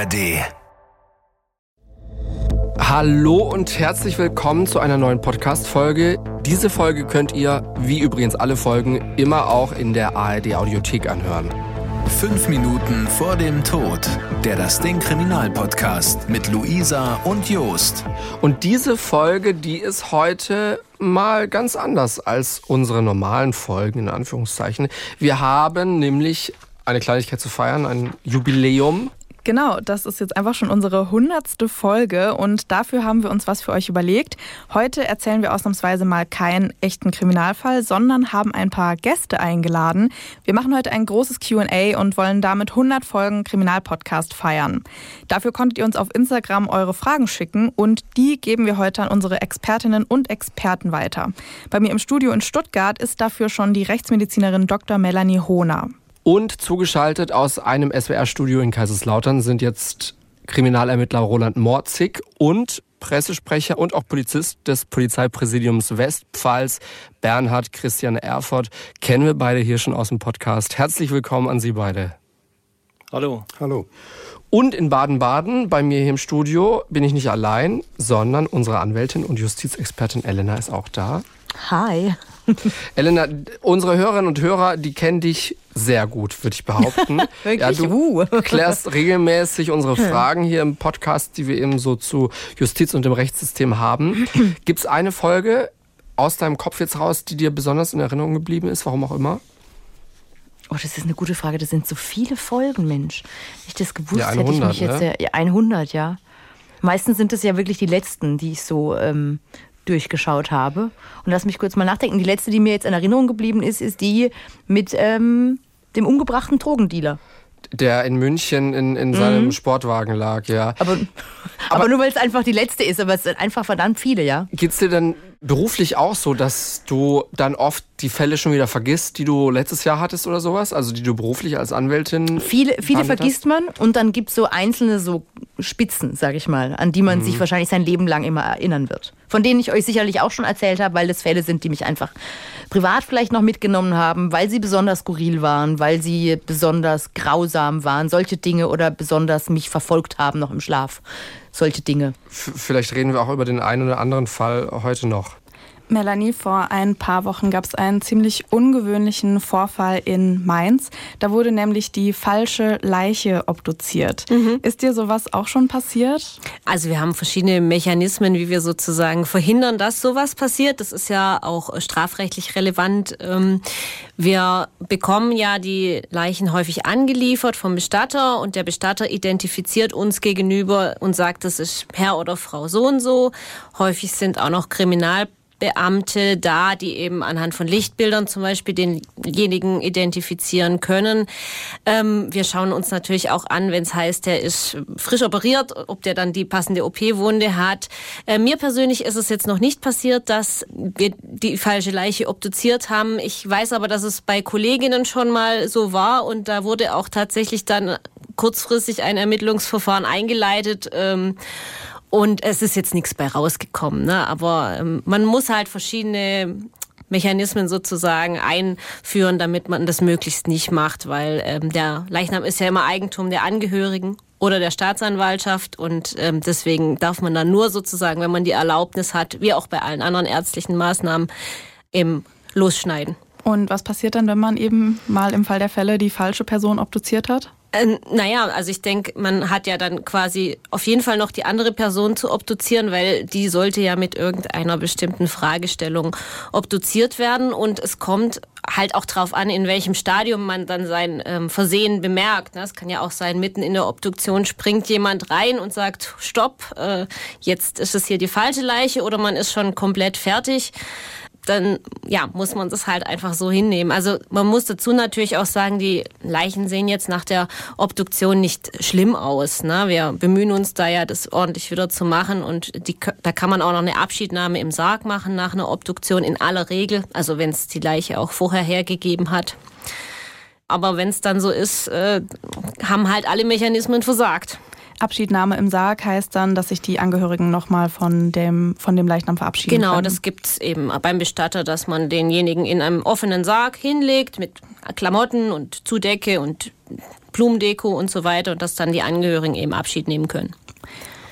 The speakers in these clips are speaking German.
ARD. Hallo und herzlich willkommen zu einer neuen Podcast-Folge. Diese Folge könnt ihr, wie übrigens alle Folgen, immer auch in der ARD Audiothek anhören. Fünf Minuten vor dem Tod. Der Das Ding Kriminalpodcast mit Luisa und Jost. Und diese Folge, die ist heute mal ganz anders als unsere normalen Folgen, in Anführungszeichen. Wir haben nämlich eine Kleinigkeit zu feiern, ein Jubiläum. Genau, das ist jetzt einfach schon unsere hundertste Folge und dafür haben wir uns was für euch überlegt. Heute erzählen wir ausnahmsweise mal keinen echten Kriminalfall, sondern haben ein paar Gäste eingeladen. Wir machen heute ein großes QA und wollen damit 100 Folgen Kriminalpodcast feiern. Dafür konntet ihr uns auf Instagram eure Fragen schicken und die geben wir heute an unsere Expertinnen und Experten weiter. Bei mir im Studio in Stuttgart ist dafür schon die Rechtsmedizinerin Dr. Melanie Hohner. Und zugeschaltet aus einem SWR-Studio in Kaiserslautern sind jetzt Kriminalermittler Roland Morzig und Pressesprecher und auch Polizist des Polizeipräsidiums Westpfalz, Bernhard Christian Erfurt. Kennen wir beide hier schon aus dem Podcast. Herzlich willkommen an Sie beide. Hallo. Hallo. Und in Baden-Baden, bei mir hier im Studio, bin ich nicht allein, sondern unsere Anwältin und Justizexpertin Elena ist auch da. Hi. Elena, unsere Hörerinnen und Hörer, die kennen dich sehr gut, würde ich behaupten. Ja, du Uh. klärst regelmäßig unsere Fragen hier im Podcast, die wir eben so zu Justiz und dem Rechtssystem haben. Gibt es eine Folge aus deinem Kopf jetzt raus, die dir besonders in Erinnerung geblieben ist, warum auch immer? Oh, das ist eine gute Frage. Das sind so viele Folgen, Mensch. Ich das gewusst Ja, hätte, ich 100, mich jetzt ne? ja, ja, 100, ja. Meistens sind es ja wirklich die letzten, die ich so ähm, durchgeschaut habe. Und lass mich kurz mal nachdenken. Die letzte, die mir jetzt in Erinnerung geblieben ist, ist die mit ähm, dem umgebrachten Drogendealer. Der in München in, in seinem Sportwagen lag, ja. Aber, aber, nur weil es einfach die letzte ist, aber es sind einfach verdammt viele, ja. Geht's dir denn beruflich auch so, dass du dann oft die Fälle schon wieder vergisst, die du letztes Jahr hattest oder sowas? Also die du beruflich als Anwältin. Viele, viele vergisst man und dann gibt es so einzelne so Spitzen, sag ich mal, an die man sich wahrscheinlich sein Leben lang immer erinnern wird. Von denen ich euch sicherlich auch schon erzählt habe, weil das Fälle sind, die mich einfach privat vielleicht noch mitgenommen haben, weil sie besonders skurril waren, weil sie besonders grausam waren, solche Dinge oder besonders mich verfolgt haben noch im Schlaf. Solche Dinge. F- Vielleicht reden wir auch über den einen oder anderen Fall heute noch. Melanie, vor ein paar Wochen gab es einen ziemlich ungewöhnlichen Vorfall in Mainz. Da wurde nämlich die falsche Leiche obduziert. Ist dir sowas auch schon passiert? Also wir haben verschiedene Mechanismen, wie wir sozusagen verhindern, dass sowas passiert. Das ist ja auch strafrechtlich relevant. Ähm, Wir bekommen ja die Leichen häufig angeliefert vom Bestatter und der Bestatter identifiziert uns gegenüber und sagt, das ist Herr oder Frau so und so. Häufig sind auch noch Kriminal Beamte da, die eben anhand von Lichtbildern zum Beispiel denjenigen identifizieren können. Ähm, wir schauen uns natürlich auch an, wenn es heißt, der ist frisch operiert, ob der dann die passende OP-Wunde hat. Äh, mir persönlich ist es jetzt noch nicht passiert, dass wir die falsche Leiche obduziert haben. Ich weiß aber, dass es bei Kolleginnen schon mal so war und da wurde auch tatsächlich dann kurzfristig ein Ermittlungsverfahren eingeleitet. Ähm, und es ist jetzt nichts bei rausgekommen. Ne? Aber ähm, man muss halt verschiedene Mechanismen sozusagen einführen, damit man das möglichst nicht macht, weil ähm, der Leichnam ist ja immer Eigentum der Angehörigen oder der Staatsanwaltschaft und ähm, deswegen darf man dann nur sozusagen, wenn man die Erlaubnis hat, wie auch bei allen anderen ärztlichen Maßnahmen, eben losschneiden. Und was passiert dann, wenn man eben mal im Fall der Fälle die falsche Person obduziert hat? Äh, naja, also ich denke, man hat ja dann quasi auf jeden Fall noch die andere Person zu obduzieren, weil die sollte ja mit irgendeiner bestimmten Fragestellung obduziert werden. Und es kommt halt auch drauf an, in welchem Stadium man dann sein ähm, Versehen bemerkt. ne? Es kann ja auch sein, mitten in der Obduktion springt jemand rein und sagt, stopp, äh, jetzt ist es hier die falsche Leiche oder man ist schon komplett fertig dann ja, muss man das halt einfach so hinnehmen. Also man muss dazu natürlich auch sagen, die Leichen sehen jetzt nach der Obduktion nicht schlimm aus. Ne? Wir bemühen uns da ja, das ordentlich wieder zu machen und die, da kann man auch noch eine Abschiednahme im Sarg machen nach einer Obduktion in aller Regel, also wenn es die Leiche auch vorher hergegeben hat. Aber wenn es dann so ist, äh, haben halt alle Mechanismen versagt. Abschiednahme im Sarg heißt dann, dass sich die Angehörigen nochmal von dem, von dem Leichnam verabschieden Genau, können. das gibt's eben beim Bestatter, dass man denjenigen in einem offenen Sarg hinlegt mit Klamotten und Zudecke und Blumendeko und so weiter und dass dann die Angehörigen eben Abschied nehmen können.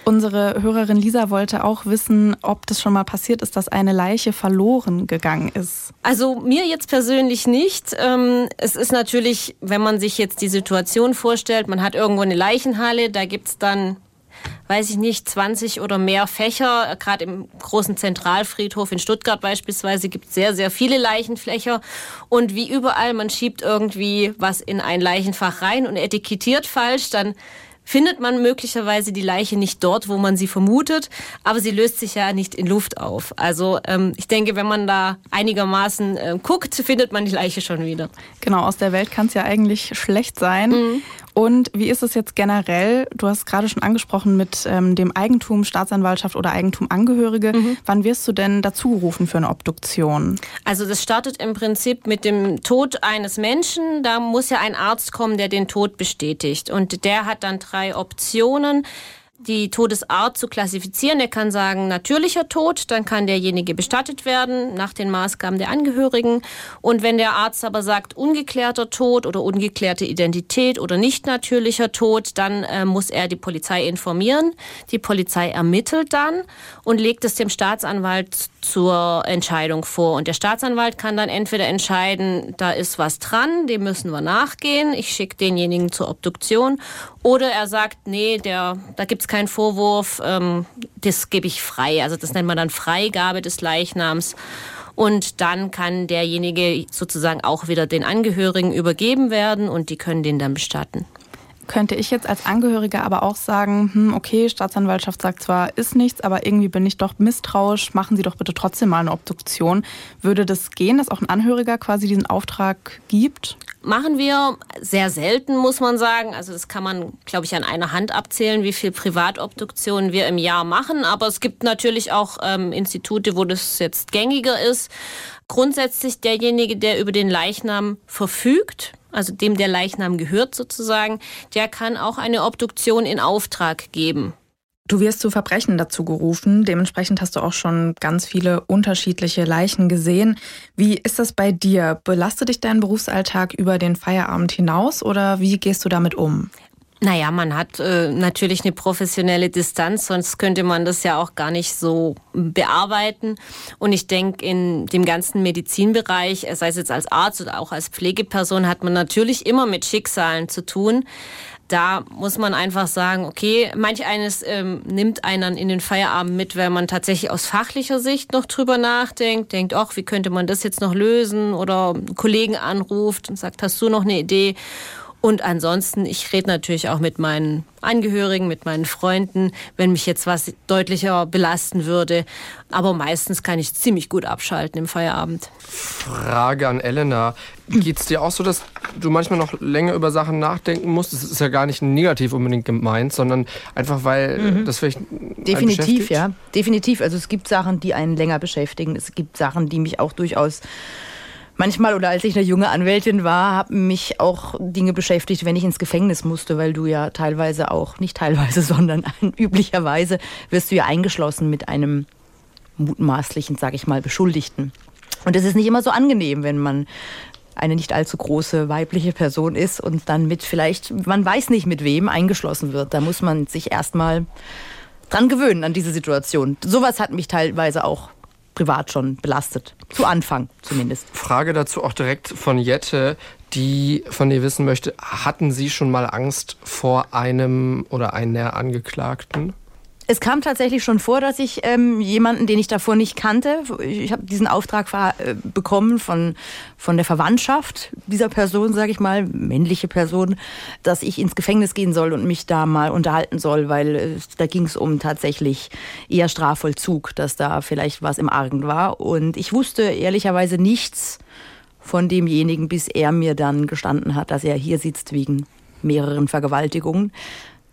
Unsere Hörerin Lisa wollte auch wissen, ob das schon mal passiert ist, dass eine Leiche verloren gegangen ist. Also mir jetzt persönlich nicht. Ähm, es ist natürlich, wenn man sich jetzt die Situation vorstellt, man hat irgendwo eine Leichenhalle, da gibt es dann weiß ich nicht, 20 oder mehr Fächer. Gerade im großen Zentralfriedhof in Stuttgart beispielsweise gibt es sehr, sehr viele Leichenfächer. Und wie überall, man schiebt irgendwie was in ein Leichenfach rein und etikettiert falsch, dann findet man möglicherweise die Leiche nicht dort, wo man sie vermutet, aber sie löst sich ja nicht in Luft auf. Also ähm, ich denke, wenn man da einigermaßen äh, guckt, findet man die Leiche schon wieder. Genau, aus der Welt kann es ja eigentlich schlecht sein. Mhm. Und wie ist es jetzt generell? Du hast gerade schon angesprochen mit ähm, dem Eigentum, Staatsanwaltschaft oder Eigentum Angehörige. Mhm. Wann wirst du denn dazu gerufen für eine Obduktion? Also das startet im Prinzip mit dem Tod eines Menschen. Da muss ja ein Arzt kommen, der den Tod bestätigt. Und der hat dann drei Optionen die Todesart zu klassifizieren. Er kann sagen, natürlicher Tod, dann kann derjenige bestattet werden nach den Maßgaben der Angehörigen. Und wenn der Arzt aber sagt, ungeklärter Tod oder ungeklärte Identität oder nicht natürlicher Tod, dann äh, muss er die Polizei informieren. Die Polizei ermittelt dann und legt es dem Staatsanwalt zur Entscheidung vor. Und der Staatsanwalt kann dann entweder entscheiden, da ist was dran, dem müssen wir nachgehen, ich schicke denjenigen zur Obduktion, oder er sagt, nee, der, da gibt es keinen Vorwurf, ähm, das gebe ich frei. Also das nennt man dann Freigabe des Leichnams. Und dann kann derjenige sozusagen auch wieder den Angehörigen übergeben werden und die können den dann bestatten könnte ich jetzt als Angehöriger aber auch sagen, hm, okay, Staatsanwaltschaft sagt zwar, ist nichts, aber irgendwie bin ich doch misstrauisch, machen Sie doch bitte trotzdem mal eine Obduktion. Würde das gehen, dass auch ein Angehöriger quasi diesen Auftrag gibt? Machen wir sehr selten, muss man sagen. Also das kann man, glaube ich, an einer Hand abzählen, wie viel Privatobduktionen wir im Jahr machen. Aber es gibt natürlich auch ähm, Institute, wo das jetzt gängiger ist. Grundsätzlich derjenige, der über den Leichnam verfügt, also dem der Leichnam gehört sozusagen, der kann auch eine Obduktion in Auftrag geben. Du wirst zu Verbrechen dazu gerufen. Dementsprechend hast du auch schon ganz viele unterschiedliche Leichen gesehen. Wie ist das bei dir? Belastet dich dein Berufsalltag über den Feierabend hinaus oder wie gehst du damit um? Naja, man hat äh, natürlich eine professionelle Distanz, sonst könnte man das ja auch gar nicht so bearbeiten. Und ich denke, in dem ganzen Medizinbereich, sei es jetzt als Arzt oder auch als Pflegeperson, hat man natürlich immer mit Schicksalen zu tun. Da muss man einfach sagen, okay, manch eines ähm, nimmt einen in den Feierabend mit, weil man tatsächlich aus fachlicher Sicht noch drüber nachdenkt, denkt, ach, wie könnte man das jetzt noch lösen oder einen Kollegen anruft und sagt, hast du noch eine Idee? Und ansonsten, ich rede natürlich auch mit meinen Angehörigen, mit meinen Freunden, wenn mich jetzt was deutlicher belasten würde. Aber meistens kann ich ziemlich gut abschalten im Feierabend. Frage an Elena. Geht es dir auch so, dass du manchmal noch länger über Sachen nachdenken musst? Das ist ja gar nicht negativ unbedingt gemeint, sondern einfach, weil mhm. das vielleicht. Definitiv, ja. Definitiv. Also es gibt Sachen, die einen länger beschäftigen. Es gibt Sachen, die mich auch durchaus manchmal oder als ich eine junge Anwältin war, haben mich auch Dinge beschäftigt, wenn ich ins Gefängnis musste, weil du ja teilweise auch, nicht teilweise, sondern üblicherweise wirst du ja eingeschlossen mit einem mutmaßlichen, sage ich mal, Beschuldigten. Und es ist nicht immer so angenehm, wenn man eine nicht allzu große weibliche Person ist und dann mit vielleicht, man weiß nicht mit wem, eingeschlossen wird. Da muss man sich erstmal dran gewöhnen an diese Situation. Sowas hat mich teilweise auch privat schon belastet. Zu Anfang zumindest. Frage dazu auch direkt von Jette, die von dir wissen möchte, hatten Sie schon mal Angst vor einem oder einer Angeklagten? Es kam tatsächlich schon vor, dass ich ähm, jemanden, den ich davor nicht kannte, ich habe diesen Auftrag äh, bekommen von, von der Verwandtschaft dieser Person, sage ich mal, männliche Person, dass ich ins Gefängnis gehen soll und mich da mal unterhalten soll, weil äh, da ging es um tatsächlich eher Strafvollzug, dass da vielleicht was im Argen war. Und ich wusste ehrlicherweise nichts von demjenigen, bis er mir dann gestanden hat, dass er hier sitzt wegen mehreren Vergewaltigungen.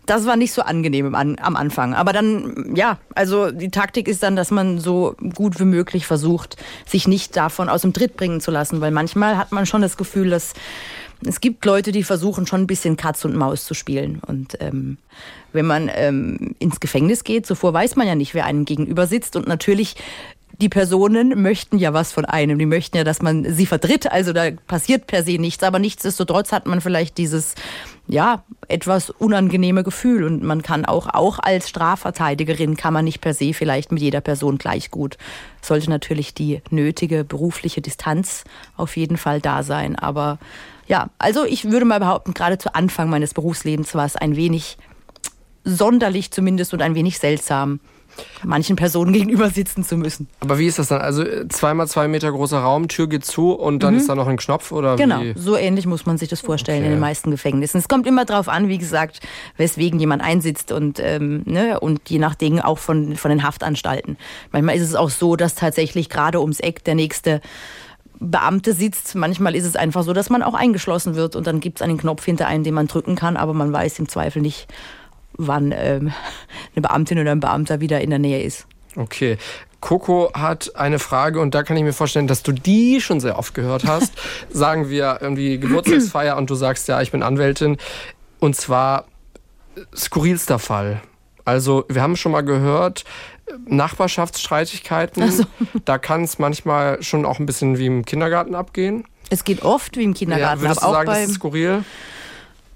Das war nicht so angenehm am Anfang. Aber dann, ja, also die Taktik ist dann, dass man so gut wie möglich versucht, sich nicht davon aus dem Tritt bringen zu lassen. Weil manchmal hat man schon das Gefühl, dass es gibt Leute, die versuchen schon ein bisschen Katz und Maus zu spielen. Und ähm, wenn man ähm, ins Gefängnis geht, zuvor weiß man ja nicht, wer einem gegenüber sitzt. Und natürlich die Personen möchten ja was von einem. Die möchten ja, dass man sie vertritt. Also da passiert per se nichts. Aber nichtsdestotrotz hat man vielleicht dieses, ja, etwas unangenehme Gefühl. Und man kann auch, auch als Strafverteidigerin kann man nicht per se vielleicht mit jeder Person gleich gut. Sollte natürlich die nötige berufliche Distanz auf jeden Fall da sein. Aber ja, also ich würde mal behaupten, gerade zu Anfang meines Berufslebens war es ein wenig sonderlich zumindest und ein wenig seltsam manchen Personen gegenüber sitzen zu müssen. Aber wie ist das dann? Also zweimal zwei Meter großer Raum, Tür geht zu und dann mhm. ist da noch ein Knopf oder Genau, wie? so ähnlich muss man sich das vorstellen okay. in den meisten Gefängnissen. Es kommt immer darauf an, wie gesagt, weswegen jemand einsitzt und, ähm, ne, und je nachdem auch von, von den Haftanstalten. Manchmal ist es auch so, dass tatsächlich gerade ums Eck der nächste Beamte sitzt. Manchmal ist es einfach so, dass man auch eingeschlossen wird und dann gibt es einen Knopf hinter einem, den man drücken kann, aber man weiß im Zweifel nicht, wann ähm, eine Beamtin oder ein Beamter wieder in der Nähe ist. Okay. Coco hat eine Frage und da kann ich mir vorstellen, dass du die schon sehr oft gehört hast. Sagen wir irgendwie Geburtstagsfeier und du sagst ja, ich bin Anwältin. Und zwar skurrilster Fall. Also wir haben schon mal gehört, Nachbarschaftsstreitigkeiten. So. Da kann es manchmal schon auch ein bisschen wie im Kindergarten abgehen. Es geht oft wie im Kindergarten. Ja, würdest du sagen, das ist skurril?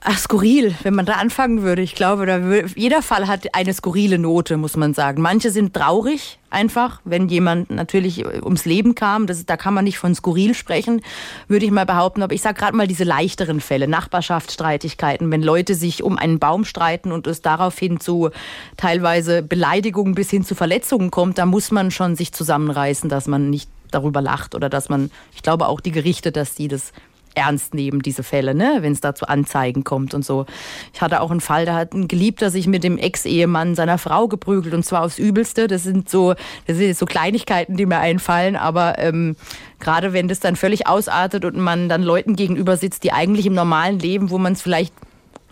Ach, skurril, wenn man da anfangen würde. Ich glaube, da würde, jeder Fall hat eine skurrile Note, muss man sagen. Manche sind traurig, einfach, wenn jemand natürlich ums Leben kam. Das, da kann man nicht von skurril sprechen, würde ich mal behaupten. Aber ich sage gerade mal diese leichteren Fälle, Nachbarschaftsstreitigkeiten, wenn Leute sich um einen Baum streiten und es daraufhin zu teilweise Beleidigungen bis hin zu Verletzungen kommt, da muss man schon sich zusammenreißen, dass man nicht darüber lacht oder dass man, ich glaube auch die Gerichte, dass die das ernst nehmen, diese Fälle, ne? wenn es da zu Anzeigen kommt und so. Ich hatte auch einen Fall, da hat ein Geliebter sich mit dem Ex-Ehemann seiner Frau geprügelt und zwar aufs Übelste. Das sind so, das sind so Kleinigkeiten, die mir einfallen, aber ähm, gerade wenn das dann völlig ausartet und man dann Leuten gegenüber sitzt, die eigentlich im normalen Leben, wo man es vielleicht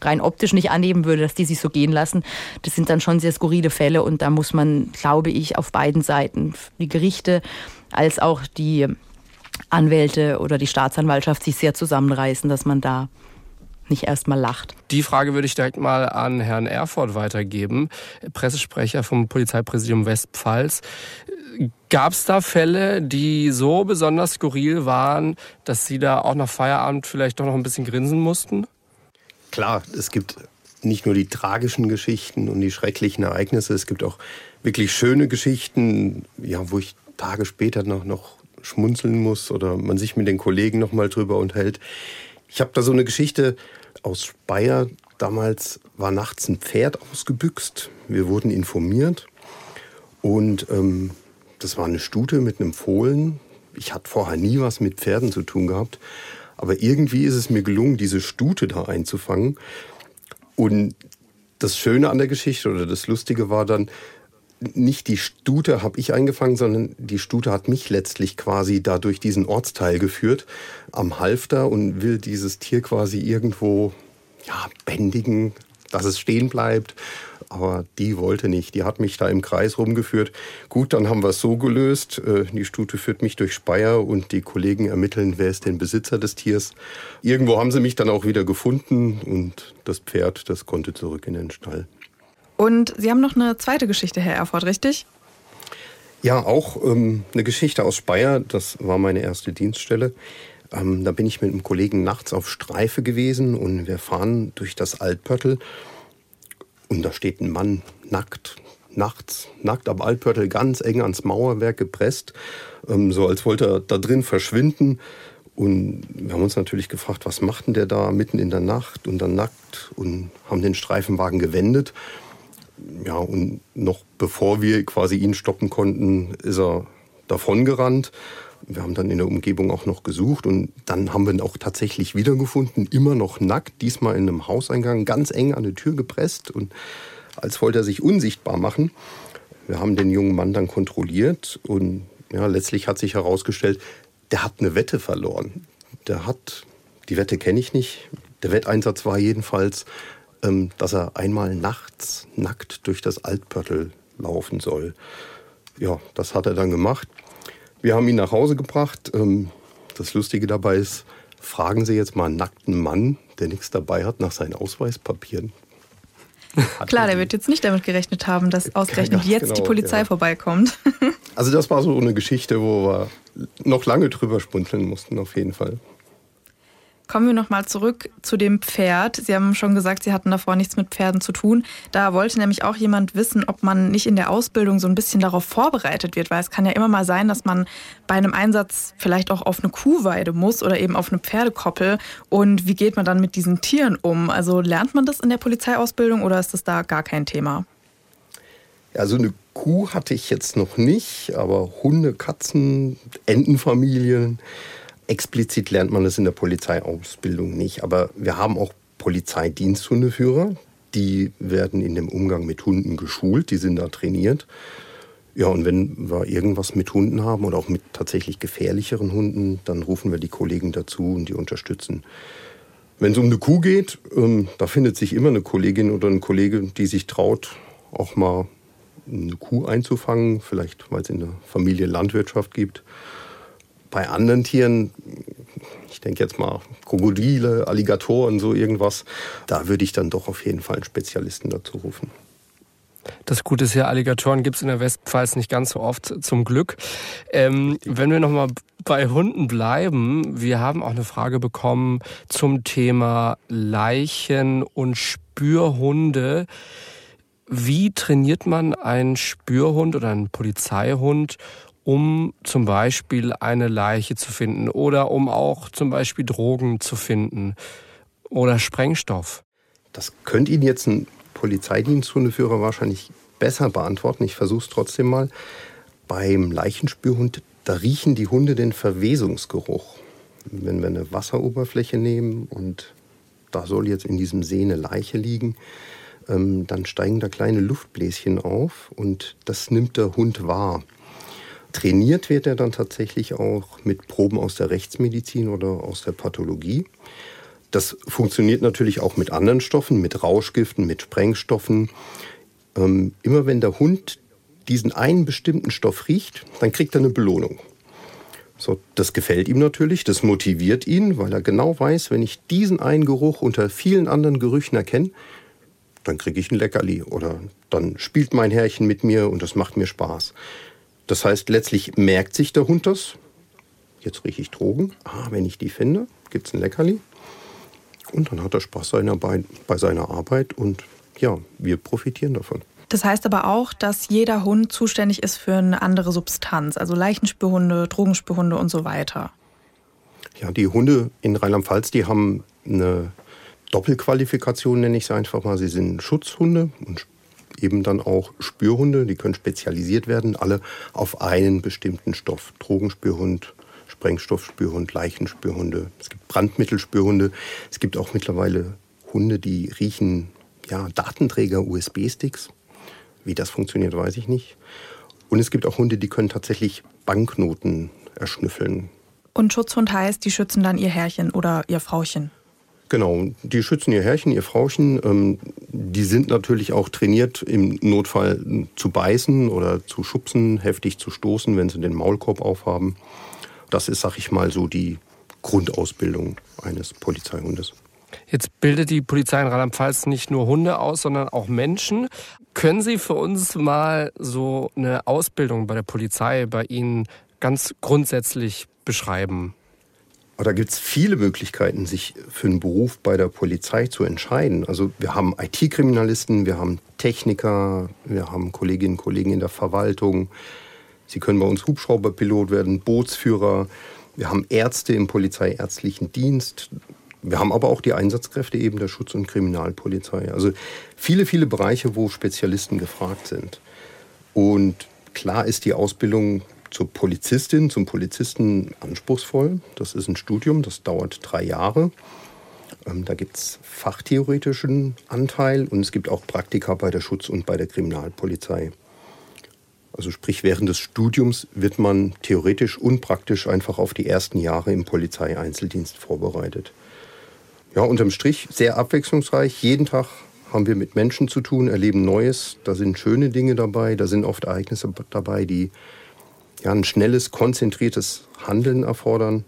rein optisch nicht annehmen würde, dass die sich so gehen lassen. Das sind dann schon sehr skurrile Fälle und da muss man, glaube ich, auf beiden Seiten, die Gerichte als auch die Anwälte oder die Staatsanwaltschaft sich sehr zusammenreißen, dass man da nicht erstmal lacht. Die Frage würde ich direkt mal an Herrn Erfurt weitergeben, Pressesprecher vom Polizeipräsidium Westpfalz. Gab es da Fälle, die so besonders skurril waren, dass Sie da auch nach Feierabend vielleicht doch noch ein bisschen grinsen mussten? Klar, es gibt nicht nur die tragischen Geschichten und die schrecklichen Ereignisse, es gibt auch wirklich schöne Geschichten, ja, wo ich Tage später noch, noch schmunzeln muss oder man sich mit den Kollegen noch mal drüber unterhält. Ich habe da so eine Geschichte aus Speyer. Damals war nachts ein Pferd ausgebüxt. Wir wurden informiert und ähm, das war eine Stute mit einem Fohlen. Ich hatte vorher nie was mit Pferden zu tun gehabt, aber irgendwie ist es mir gelungen, diese Stute da einzufangen. Und das Schöne an der Geschichte oder das Lustige war dann, nicht die Stute habe ich eingefangen, sondern die Stute hat mich letztlich quasi da durch diesen Ortsteil geführt am Halfter und will dieses Tier quasi irgendwo ja, bändigen, dass es stehen bleibt. Aber die wollte nicht. Die hat mich da im Kreis rumgeführt. Gut, dann haben wir es so gelöst. Äh, die Stute führt mich durch Speyer und die Kollegen ermitteln, wer ist den Besitzer des Tiers. Irgendwo haben sie mich dann auch wieder gefunden und das Pferd, das konnte zurück in den Stall. Und Sie haben noch eine zweite Geschichte, Herr Erfurt, richtig? Ja, auch ähm, eine Geschichte aus Speyer. Das war meine erste Dienststelle. Ähm, da bin ich mit einem Kollegen nachts auf Streife gewesen und wir fahren durch das Altpörtel. Und da steht ein Mann nackt, nachts, nackt am Altpörtel, ganz eng ans Mauerwerk gepresst, ähm, so als wollte er da drin verschwinden. Und wir haben uns natürlich gefragt, was macht denn der da mitten in der Nacht und dann nackt und haben den Streifenwagen gewendet ja, und noch bevor wir quasi ihn stoppen konnten, ist er davongerannt. Wir haben dann in der Umgebung auch noch gesucht und dann haben wir ihn auch tatsächlich wiedergefunden, immer noch nackt, diesmal in einem Hauseingang, ganz eng an die Tür gepresst und als wollte er sich unsichtbar machen. Wir haben den jungen Mann dann kontrolliert und ja, letztlich hat sich herausgestellt, der hat eine Wette verloren. Der hat, die Wette kenne ich nicht, der Wetteinsatz war jedenfalls, ähm, dass er einmal nachts nackt durch das Altpörtel laufen soll. Ja, das hat er dann gemacht. Wir haben ihn nach Hause gebracht. Ähm, das Lustige dabei ist, fragen Sie jetzt mal einen nackten Mann, der nichts dabei hat, nach seinen Ausweispapieren. Klar, der wird jetzt nicht damit gerechnet haben, dass ausgerechnet jetzt genau, die Polizei ja. vorbeikommt. also das war so eine Geschichte, wo wir noch lange drüber spunzeln mussten, auf jeden Fall. Kommen wir nochmal zurück zu dem Pferd. Sie haben schon gesagt, Sie hatten davor nichts mit Pferden zu tun. Da wollte nämlich auch jemand wissen, ob man nicht in der Ausbildung so ein bisschen darauf vorbereitet wird, weil es kann ja immer mal sein, dass man bei einem Einsatz vielleicht auch auf eine Kuhweide muss oder eben auf eine Pferdekoppel. Und wie geht man dann mit diesen Tieren um? Also lernt man das in der Polizeiausbildung oder ist das da gar kein Thema? Also eine Kuh hatte ich jetzt noch nicht, aber Hunde, Katzen, Entenfamilien Explizit lernt man das in der Polizeiausbildung nicht, aber wir haben auch Polizeidiensthundeführer, die werden in dem Umgang mit Hunden geschult, die sind da trainiert. Ja, und wenn wir irgendwas mit Hunden haben oder auch mit tatsächlich gefährlicheren Hunden, dann rufen wir die Kollegen dazu und die unterstützen. Wenn es um eine Kuh geht, ähm, da findet sich immer eine Kollegin oder ein Kollege, die sich traut, auch mal eine Kuh einzufangen, vielleicht weil es in der Familie Landwirtschaft gibt. Bei anderen Tieren, ich denke jetzt mal Krokodile, Alligatoren, so irgendwas, da würde ich dann doch auf jeden Fall einen Spezialisten dazu rufen. Das Gute ist ja, Alligatoren gibt es in der Westpfalz nicht ganz so oft, zum Glück. Ähm, wenn wir nochmal bei Hunden bleiben, wir haben auch eine Frage bekommen zum Thema Leichen und Spürhunde. Wie trainiert man einen Spürhund oder einen Polizeihund, um zum Beispiel eine Leiche zu finden oder um auch zum Beispiel Drogen zu finden oder Sprengstoff? Das könnte Ihnen jetzt ein Polizeidiensthundeführer wahrscheinlich besser beantworten. Ich versuche es trotzdem mal. Beim Leichenspürhund, da riechen die Hunde den Verwesungsgeruch. Wenn wir eine Wasseroberfläche nehmen und da soll jetzt in diesem See eine Leiche liegen, ähm, dann steigen da kleine Luftbläschen auf und das nimmt der Hund wahr. Trainiert wird er dann tatsächlich auch mit Proben aus der Rechtsmedizin oder aus der Pathologie. Das funktioniert natürlich auch mit anderen Stoffen, mit Rauschgiften, mit Sprengstoffen. Ähm, immer wenn der Hund diesen einen bestimmten Stoff riecht, dann kriegt er eine Belohnung. So, das gefällt ihm natürlich, das motiviert ihn, weil er genau weiß, wenn ich diesen einen Geruch unter vielen anderen Gerüchen erkenne, dann kriege ich ein Leckerli oder dann spielt mein Herrchen mit mir und das macht mir Spaß. Das heißt, letztlich merkt sich der Hund das. Jetzt rieche ich Drogen. Ah, wenn ich die finde, gibt es ein Leckerli. Und dann hat er Spaß bei, bei seiner Arbeit und ja, wir profitieren davon. Das heißt aber auch, dass jeder Hund zuständig ist für eine andere Substanz, also Leichenspürhunde, Drogenspürhunde und so weiter. Ja, die Hunde in Rheinland-Pfalz, die haben eine Doppelqualifikation, nenne ich es einfach mal. Sie sind Schutzhunde und eben dann auch Spürhunde, die können spezialisiert werden, alle auf einen bestimmten Stoff. Drogenspürhund, Sprengstoffspürhund, Leichenspürhunde. Es gibt Brandmittelspürhunde. Es gibt auch mittlerweile Hunde, die riechen ja, Datenträger, USB-Sticks. Wie das funktioniert, weiß ich nicht. Und es gibt auch Hunde, die können tatsächlich Banknoten erschnüffeln. Und Schutzhund heißt, die schützen dann ihr Herrchen oder ihr Frauchen? Genau, die schützen ihr Herrchen, ihr Frauchen. Ähm, die sind natürlich auch trainiert, im Notfall zu beißen oder zu schubsen, heftig zu stoßen, wenn sie den Maulkorb aufhaben. Das ist, sag ich mal, so die Grundausbildung eines Polizeihundes. Jetzt bildet die Polizei in Rheinland-Pfalz nicht nur Hunde aus, sondern auch Menschen. Können Sie für uns mal so eine Ausbildung bei der Polizei bei Ihnen ganz grundsätzlich beschreiben? Da gibt es viele Möglichkeiten, sich für einen Beruf bei der Polizei zu entscheiden. Also wir haben IT-Kriminalisten, wir haben Techniker, wir haben Kolleginnen und Kollegen in der Verwaltung. Sie können bei uns Hubschrauberpilot werden, Bootsführer. Wir haben Ärzte im polizeiärztlichen Dienst. Wir haben aber auch die Einsatzkräfte eben der Schutz- und Kriminalpolizei. Also viele, viele Bereiche, wo Spezialisten gefragt sind. Und klar ist die Ausbildung zur Polizistin, zum Polizisten anspruchsvoll. Das ist ein Studium, das dauert drei Jahre. Ähm, da gibt es fachtheoretischen Anteil und es gibt auch Praktika bei der Schutz- und bei der Kriminalpolizei. Also sprich, während des Studiums wird man theoretisch und praktisch einfach auf die ersten Jahre im Polizeieinzeldienst vorbereitet. Ja, unterm Strich sehr abwechslungsreich. Jeden Tag haben wir mit Menschen zu tun, erleben Neues. Da sind schöne Dinge dabei, da sind oft Ereignisse dabei, die ja, ein schnelles, konzentriertes Handeln erfordern.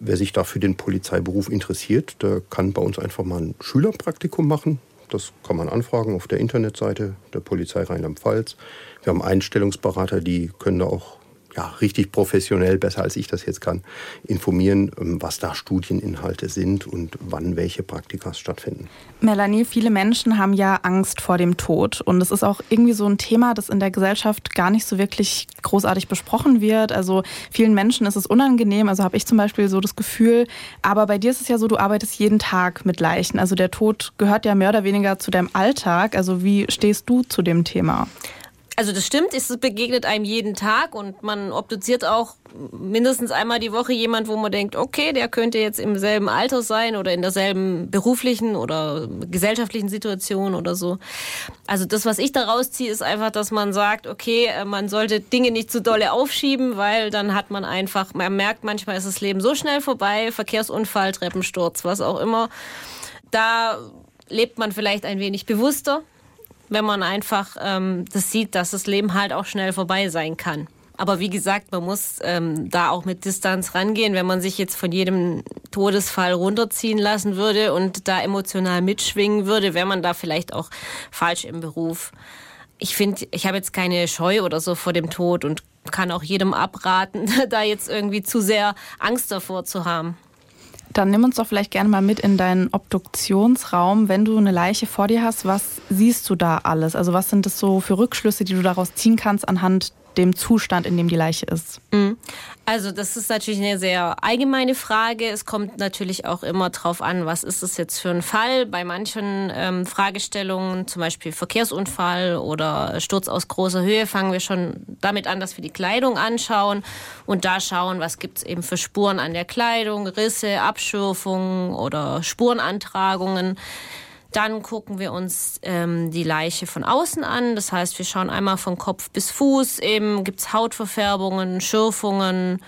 Wer sich dafür den Polizeiberuf interessiert, der kann bei uns einfach mal ein Schülerpraktikum machen. Das kann man anfragen auf der Internetseite der Polizei Rheinland-Pfalz. Wir haben Einstellungsberater, die können da auch ja, richtig professionell, besser als ich das jetzt kann, informieren, ähm, was da Studieninhalte sind und wann welche Praktika stattfinden. Melanie, viele Menschen haben ja Angst vor dem Tod. Und es ist auch irgendwie so ein Thema, das in der Gesellschaft gar nicht so wirklich großartig besprochen wird. Also vielen Menschen ist es unangenehm. Also habe ich zum Beispiel so das Gefühl. Aber bei dir ist es ja so, du arbeitest jeden Tag mit Leichen. Also der Tod gehört ja mehr oder weniger zu deinem Alltag. Also wie stehst du zu dem Thema? Also das stimmt, es begegnet einem jeden Tag und man obduziert auch mindestens einmal die Woche jemand, wo man denkt, okay, der könnte jetzt im selben Alter sein oder in derselben beruflichen oder gesellschaftlichen Situation oder so. Also das, was ich daraus ziehe, ist einfach, dass man sagt, okay, äh, man sollte Dinge nicht zu dolle aufschieben, weil dann hat man einfach, man merkt manchmal ist das Leben so schnell vorbei, Verkehrsunfall, Treppensturz, was auch immer. Da lebt man vielleicht ein wenig bewusster wenn man einfach ähm, das sieht, dass das Leben halt auch schnell vorbei sein kann. Aber wie gesagt, man muss ähm, da auch mit Distanz rangehen. Wenn man sich jetzt von jedem Todesfall runterziehen lassen würde und da emotional mitschwingen würde, wäre man da vielleicht auch falsch im Beruf. Ich finde, ich habe jetzt keine Scheu oder so vor dem Tod und kann auch jedem abraten, da jetzt irgendwie zu sehr Angst davor zu haben. Dann nimm uns doch vielleicht gerne mal mit in deinen Obduktionsraum. Wenn du eine Leiche vor dir hast, was siehst du da alles? Also was sind das so für Rückschlüsse, die du daraus ziehen kannst anhand dem Zustand, in dem die Leiche ist? Mhm. Also das ist natürlich eine sehr allgemeine Frage. Es kommt natürlich auch immer darauf an, was ist es jetzt für ein Fall. Bei manchen ähm, Fragestellungen, zum Beispiel Verkehrsunfall oder Sturz aus großer Höhe, fangen wir schon damit an, dass wir die Kleidung anschauen und da schauen, was gibt es eben für Spuren an der Kleidung, Risse, Abschürfungen oder Spurenantragungen. Dann gucken wir uns ähm, die Leiche von außen an. Das heißt, wir schauen einmal von Kopf bis Fuß. Eben gibt es Hautverfärbungen, Schürfungen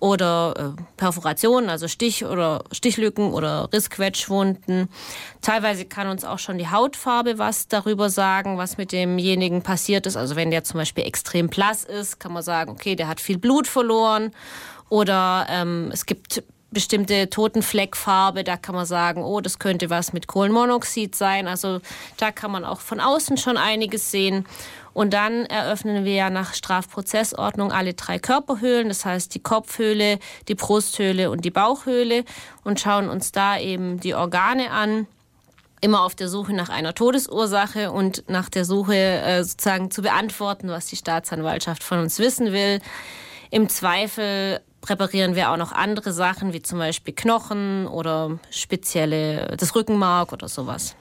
oder äh, Perforationen, also Stich oder Stichlücken oder Rissquetschwunden. Teilweise kann uns auch schon die Hautfarbe was darüber sagen, was mit demjenigen passiert ist. Also wenn der zum Beispiel extrem blass ist, kann man sagen, okay, der hat viel Blut verloren. Oder ähm, es gibt bestimmte Totenfleckfarbe, da kann man sagen, oh, das könnte was mit Kohlenmonoxid sein. Also da kann man auch von außen schon einiges sehen. Und dann eröffnen wir ja nach Strafprozessordnung alle drei Körperhöhlen, das heißt die Kopfhöhle, die Brusthöhle und die Bauchhöhle und schauen uns da eben die Organe an immer auf der Suche nach einer Todesursache und nach der Suche äh, sozusagen zu beantworten, was die Staatsanwaltschaft von uns wissen will. Im Zweifel präparieren wir auch noch andere Sachen, wie zum Beispiel Knochen oder spezielle, das Rückenmark oder sowas.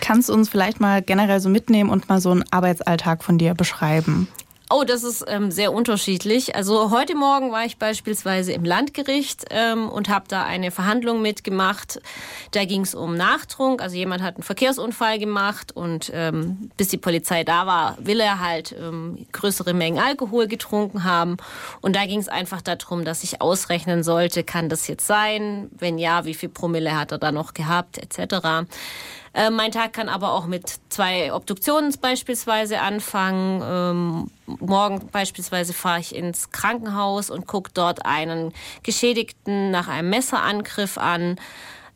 Kannst du uns vielleicht mal generell so mitnehmen und mal so einen Arbeitsalltag von dir beschreiben? Oh, das ist ähm, sehr unterschiedlich. Also heute Morgen war ich beispielsweise im Landgericht ähm, und habe da eine Verhandlung mitgemacht. Da ging es um Nachtrunk. Also jemand hat einen Verkehrsunfall gemacht und ähm, bis die Polizei da war, will er halt ähm, größere Mengen Alkohol getrunken haben. Und da ging es einfach darum, dass ich ausrechnen sollte, kann das jetzt sein? Wenn ja, wie viel Promille hat er da noch gehabt, etc. Äh, mein Tag kann aber auch mit zwei Obduktionen beispielsweise anfangen. Ähm, morgen beispielsweise fahre ich ins Krankenhaus und gucke dort einen Geschädigten nach einem Messerangriff an.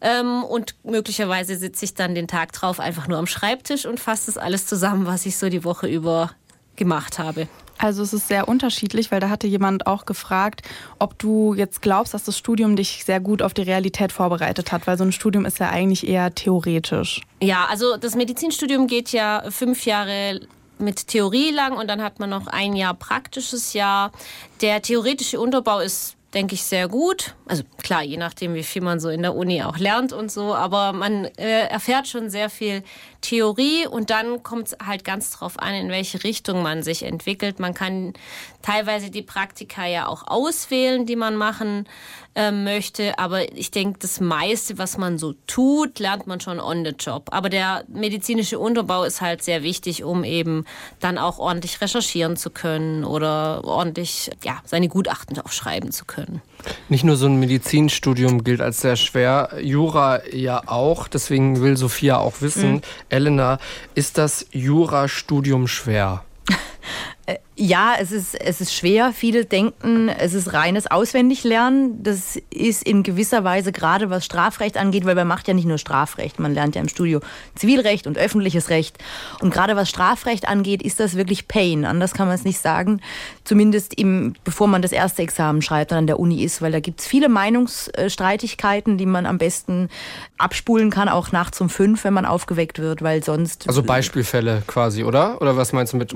Ähm, und möglicherweise sitze ich dann den Tag drauf einfach nur am Schreibtisch und fasse das alles zusammen, was ich so die Woche über gemacht habe. Also es ist sehr unterschiedlich, weil da hatte jemand auch gefragt, ob du jetzt glaubst, dass das Studium dich sehr gut auf die Realität vorbereitet hat, weil so ein Studium ist ja eigentlich eher theoretisch. Ja, also das Medizinstudium geht ja fünf Jahre mit Theorie lang und dann hat man noch ein Jahr praktisches Jahr. Der theoretische Unterbau ist denke ich, sehr gut. Also klar, je nachdem, wie viel man so in der Uni auch lernt und so, aber man äh, erfährt schon sehr viel Theorie und dann kommt es halt ganz drauf an, in welche Richtung man sich entwickelt. Man kann teilweise die Praktika ja auch auswählen, die man machen äh, möchte, aber ich denke, das meiste, was man so tut, lernt man schon on the job. Aber der medizinische Unterbau ist halt sehr wichtig, um eben dann auch ordentlich recherchieren zu können oder ordentlich ja, seine Gutachten aufschreiben zu können. Nicht nur so ein Medizinstudium gilt als sehr schwer, Jura ja auch. Deswegen will Sophia auch wissen, mhm. Elena, ist das Jurastudium schwer? Ja, es ist, es ist schwer. Viele denken, es ist reines Auswendiglernen. Das ist in gewisser Weise gerade was Strafrecht angeht, weil man macht ja nicht nur Strafrecht. Man lernt ja im Studio Zivilrecht und öffentliches Recht. Und gerade was Strafrecht angeht, ist das wirklich Pain. Anders kann man es nicht sagen. Zumindest im, bevor man das erste Examen schreibt und an der Uni ist, weil da gibt es viele Meinungsstreitigkeiten, die man am besten abspulen kann, auch nachts um fünf, wenn man aufgeweckt wird, weil sonst. Also Beispielfälle quasi, oder? Oder was meinst du mit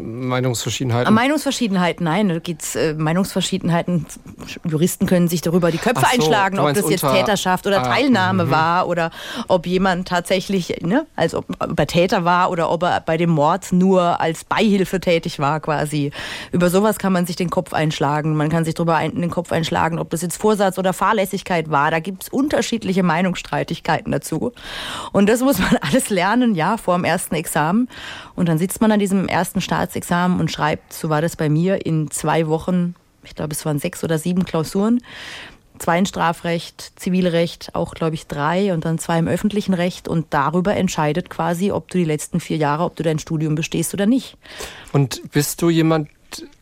Meinungsverschiedenheiten? Meinungsverschiedenheiten, nein, da geht's äh, Meinungsverschiedenheiten. Juristen können sich darüber die Köpfe so, einschlagen, ob das jetzt Täterschaft oder ah, Teilnahme mh. war oder ob jemand tatsächlich, ne, also ob, ob er Täter war oder ob er bei dem Mord nur als Beihilfe tätig war, quasi. Über sowas kann man sich den Kopf einschlagen. Man kann sich darüber ein, den Kopf einschlagen, ob das jetzt Vorsatz oder Fahrlässigkeit war. Da gibt's unterschiedliche Meinungsstreitigkeiten dazu. Und das muss man alles lernen, ja, vor dem ersten Examen. Und dann sitzt man an diesem ersten Staatsexamen und schreibt, so war das bei mir, in zwei Wochen, ich glaube, es waren sechs oder sieben Klausuren. Zwei in Strafrecht, Zivilrecht, auch, glaube ich, drei und dann zwei im öffentlichen Recht. Und darüber entscheidet quasi, ob du die letzten vier Jahre, ob du dein Studium bestehst oder nicht. Und bist du jemand,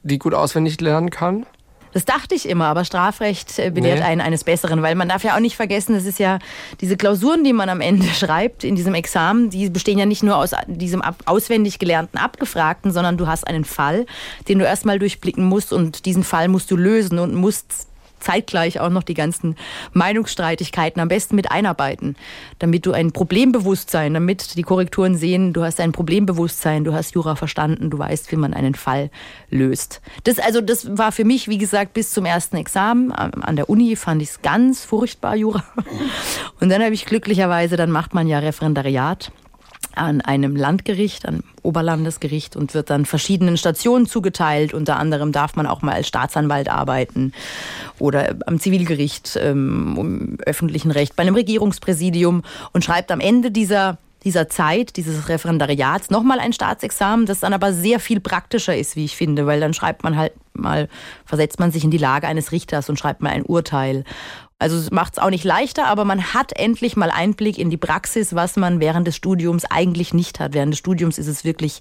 die gut auswendig lernen kann? Das dachte ich immer, aber Strafrecht äh, belehrt nee. einen eines Besseren, weil man darf ja auch nicht vergessen, das ist ja diese Klausuren, die man am Ende schreibt in diesem Examen, die bestehen ja nicht nur aus diesem auswendig gelernten Abgefragten, sondern du hast einen Fall, den du erstmal durchblicken musst und diesen Fall musst du lösen und musst zeitgleich auch noch die ganzen Meinungsstreitigkeiten am besten mit einarbeiten, damit du ein Problembewusstsein, damit die Korrekturen sehen, du hast ein Problembewusstsein, du hast Jura verstanden, du weißt, wie man einen Fall löst. Das also das war für mich, wie gesagt, bis zum ersten Examen an der Uni fand ich es ganz furchtbar Jura. Und dann habe ich glücklicherweise, dann macht man ja Referendariat an einem Landgericht, an Oberlandesgericht und wird dann verschiedenen Stationen zugeteilt. Unter anderem darf man auch mal als Staatsanwalt arbeiten oder am Zivilgericht, ähm, im öffentlichen Recht, bei einem Regierungspräsidium und schreibt am Ende dieser dieser Zeit, dieses Referendariats, nochmal ein Staatsexamen, das dann aber sehr viel praktischer ist, wie ich finde, weil dann schreibt man halt mal, versetzt man sich in die Lage eines Richters und schreibt mal ein Urteil also es macht es auch nicht leichter, aber man hat endlich mal Einblick in die Praxis, was man während des Studiums eigentlich nicht hat. Während des Studiums ist es wirklich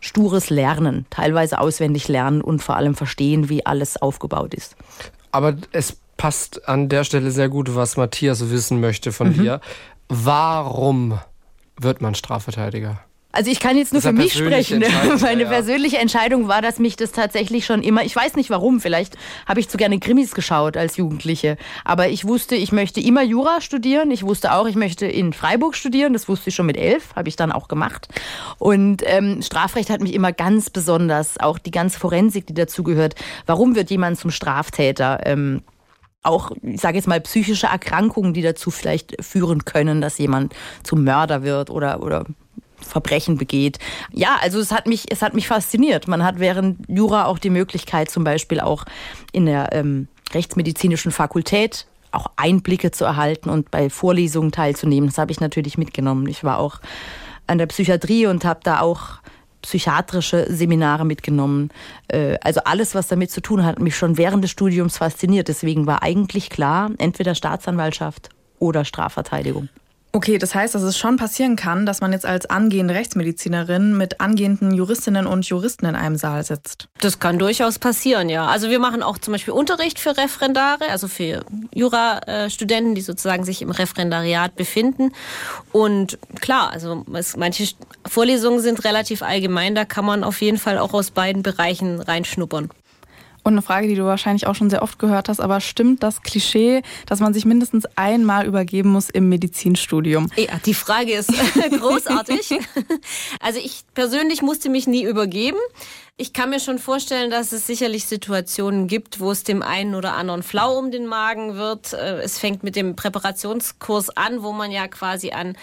stures Lernen, teilweise auswendig lernen und vor allem verstehen, wie alles aufgebaut ist. Aber es passt an der Stelle sehr gut, was Matthias wissen möchte von mhm. dir. Warum wird man Strafverteidiger? Also ich kann jetzt nur für mich sprechen. Ne? Meine ja. persönliche Entscheidung war, dass mich das tatsächlich schon immer, ich weiß nicht warum, vielleicht habe ich zu gerne Krimis geschaut als Jugendliche, aber ich wusste, ich möchte immer Jura studieren. Ich wusste auch, ich möchte in Freiburg studieren. Das wusste ich schon mit elf, habe ich dann auch gemacht. Und ähm, Strafrecht hat mich immer ganz besonders, auch die ganze Forensik, die dazugehört. Warum wird jemand zum Straftäter? Ähm, auch, ich sage jetzt mal, psychische Erkrankungen, die dazu vielleicht führen können, dass jemand zum Mörder wird oder, oder Verbrechen begeht. Ja, also es hat mich, es hat mich fasziniert. Man hat während Jura auch die Möglichkeit, zum Beispiel auch in der ähm, rechtsmedizinischen Fakultät auch Einblicke zu erhalten und bei Vorlesungen teilzunehmen. Das habe ich natürlich mitgenommen. Ich war auch an der Psychiatrie und habe da auch psychiatrische Seminare mitgenommen. Äh, also alles, was damit zu tun hat, mich schon während des Studiums fasziniert. Deswegen war eigentlich klar, entweder Staatsanwaltschaft oder Strafverteidigung. Okay, das heißt, dass es schon passieren kann, dass man jetzt als angehende Rechtsmedizinerin mit angehenden Juristinnen und Juristen in einem Saal sitzt. Das kann durchaus passieren, ja. Also wir machen auch zum Beispiel Unterricht für Referendare, also für Jurastudenten, die sozusagen sich im Referendariat befinden. Und klar, also es, manche Vorlesungen sind relativ allgemein, da kann man auf jeden Fall auch aus beiden Bereichen reinschnuppern. Und eine Frage, die du wahrscheinlich auch schon sehr oft gehört hast, aber stimmt das Klischee, dass man sich mindestens einmal übergeben muss im Medizinstudium? Ja, die Frage ist großartig. Also ich persönlich musste mich nie übergeben. Ich kann mir schon vorstellen, dass es sicherlich Situationen gibt, wo es dem einen oder anderen flau um den Magen wird. Äh, es fängt mit dem Präparationskurs an, wo man ja quasi an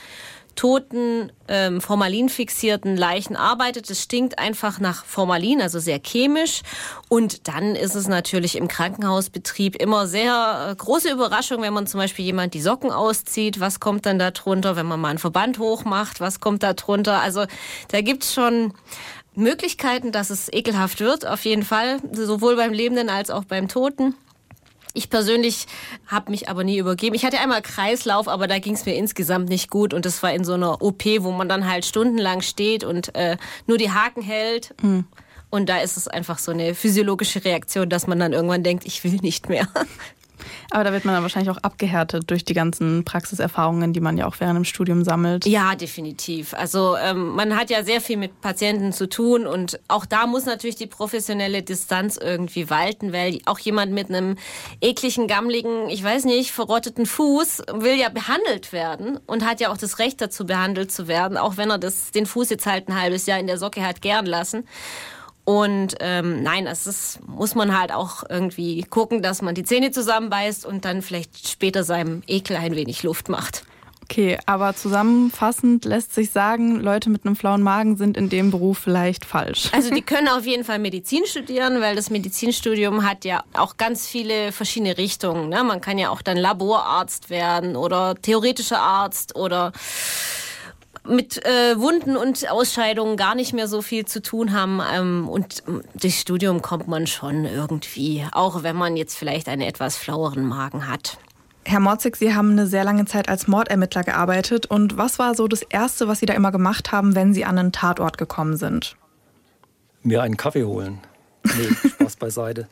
toten, ähm, formalinfixierten Leichen arbeitet. Es stinkt einfach nach Formalin, also sehr chemisch. Und dann ist es natürlich im Krankenhausbetrieb immer sehr äh, große Überraschung, wenn man zum Beispiel jemand die Socken auszieht. Was kommt dann da drunter? Wenn man mal einen Verband hochmacht, was kommt da drunter? Also da gibt's schon Möglichkeiten, dass es ekelhaft wird, auf jeden Fall, sowohl beim Lebenden als auch beim Toten. Ich persönlich habe mich aber nie übergeben. Ich hatte einmal Kreislauf, aber da ging es mir insgesamt nicht gut. Und das war in so einer OP, wo man dann halt stundenlang steht und äh, nur die Haken hält. Mhm. Und da ist es einfach so eine physiologische Reaktion, dass man dann irgendwann denkt, ich will nicht mehr. Aber da wird man dann wahrscheinlich auch abgehärtet durch die ganzen Praxiserfahrungen, die man ja auch während dem Studium sammelt. Ja, definitiv. Also ähm, man hat ja sehr viel mit Patienten zu tun und auch da muss natürlich die professionelle Distanz irgendwie walten, weil auch jemand mit einem ekligen, gammligen, ich weiß nicht, verrotteten Fuß will ja behandelt werden und hat ja auch das Recht dazu, behandelt zu werden, auch wenn er das, den Fuß jetzt halt ein halbes Jahr in der Socke hat gern lassen. Und ähm, nein, es ist, muss man halt auch irgendwie gucken, dass man die Zähne zusammenbeißt und dann vielleicht später seinem Ekel ein wenig Luft macht. Okay, aber zusammenfassend lässt sich sagen, Leute mit einem flauen Magen sind in dem Beruf vielleicht falsch. Also die können auf jeden Fall Medizin studieren, weil das Medizinstudium hat ja auch ganz viele verschiedene Richtungen. Ne? Man kann ja auch dann Laborarzt werden oder theoretischer Arzt oder mit äh, Wunden und Ausscheidungen gar nicht mehr so viel zu tun haben. Ähm, und durchs Studium kommt man schon irgendwie, auch wenn man jetzt vielleicht einen etwas flaueren Magen hat. Herr Morzig, Sie haben eine sehr lange Zeit als Mordermittler gearbeitet. Und was war so das Erste, was Sie da immer gemacht haben, wenn Sie an einen Tatort gekommen sind? Mir einen Kaffee holen. Nee, Spaß beiseite.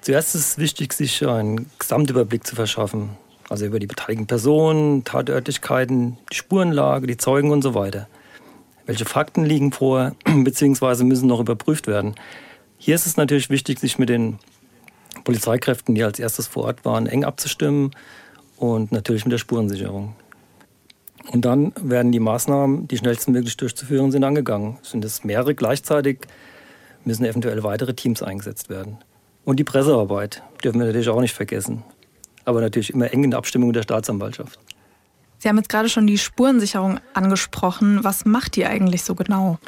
Zuerst ist es wichtig, sich einen Gesamtüberblick zu verschaffen. Also über die beteiligten Personen, Tatörtlichkeiten, die Spurenlage, die Zeugen und so weiter. Welche Fakten liegen vor, beziehungsweise müssen noch überprüft werden. Hier ist es natürlich wichtig, sich mit den Polizeikräften, die als erstes vor Ort waren, eng abzustimmen und natürlich mit der Spurensicherung. Und dann werden die Maßnahmen, die schnellstmöglich durchzuführen sind, angegangen. Sind es mehrere gleichzeitig, müssen eventuell weitere Teams eingesetzt werden. Und die Pressearbeit dürfen wir natürlich auch nicht vergessen aber natürlich immer eng in Abstimmung der Staatsanwaltschaft. Sie haben jetzt gerade schon die Spurensicherung angesprochen. Was macht die eigentlich so genau?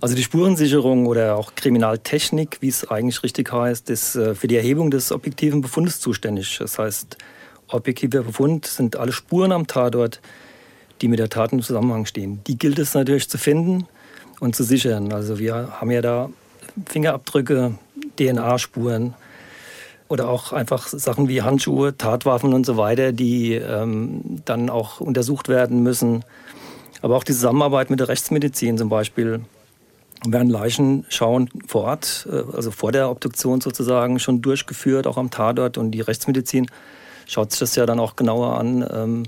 Also die Spurensicherung oder auch Kriminaltechnik, wie es eigentlich richtig heißt, ist äh, für die Erhebung des objektiven Befundes zuständig. Das heißt, objektiver Befund sind alle Spuren am Tatort, die mit der Tat im Zusammenhang stehen. Die gilt es natürlich zu finden und zu sichern. Also wir haben ja da Fingerabdrücke, DNA-Spuren, oder auch einfach Sachen wie Handschuhe, Tatwaffen und so weiter, die ähm, dann auch untersucht werden müssen. Aber auch die Zusammenarbeit mit der Rechtsmedizin zum Beispiel werden Leichen schauen vor Ort, äh, also vor der Obduktion sozusagen, schon durchgeführt, auch am Tatort. Und die Rechtsmedizin schaut sich das ja dann auch genauer an, ähm,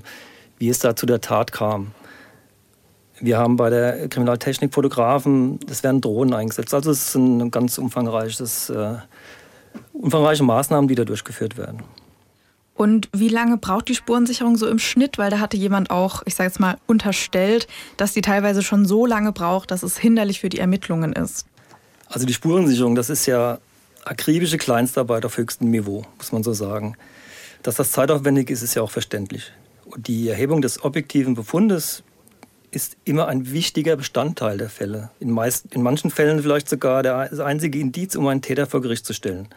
wie es da zu der Tat kam. Wir haben bei der Kriminaltechnik Fotografen, es werden Drohnen eingesetzt. Also es ist ein ganz umfangreiches äh, umfangreiche Maßnahmen, die da durchgeführt werden. Und wie lange braucht die Spurensicherung so im Schnitt? Weil da hatte jemand auch, ich sage jetzt mal, unterstellt, dass die teilweise schon so lange braucht, dass es hinderlich für die Ermittlungen ist. Also die Spurensicherung, das ist ja akribische Kleinstarbeit auf höchstem Niveau, muss man so sagen. Dass das zeitaufwendig ist, ist ja auch verständlich. Und die Erhebung des objektiven Befundes ist immer ein wichtiger Bestandteil der Fälle. In, meist, in manchen Fällen vielleicht sogar der, das einzige Indiz, um einen Täter vor Gericht zu stellen.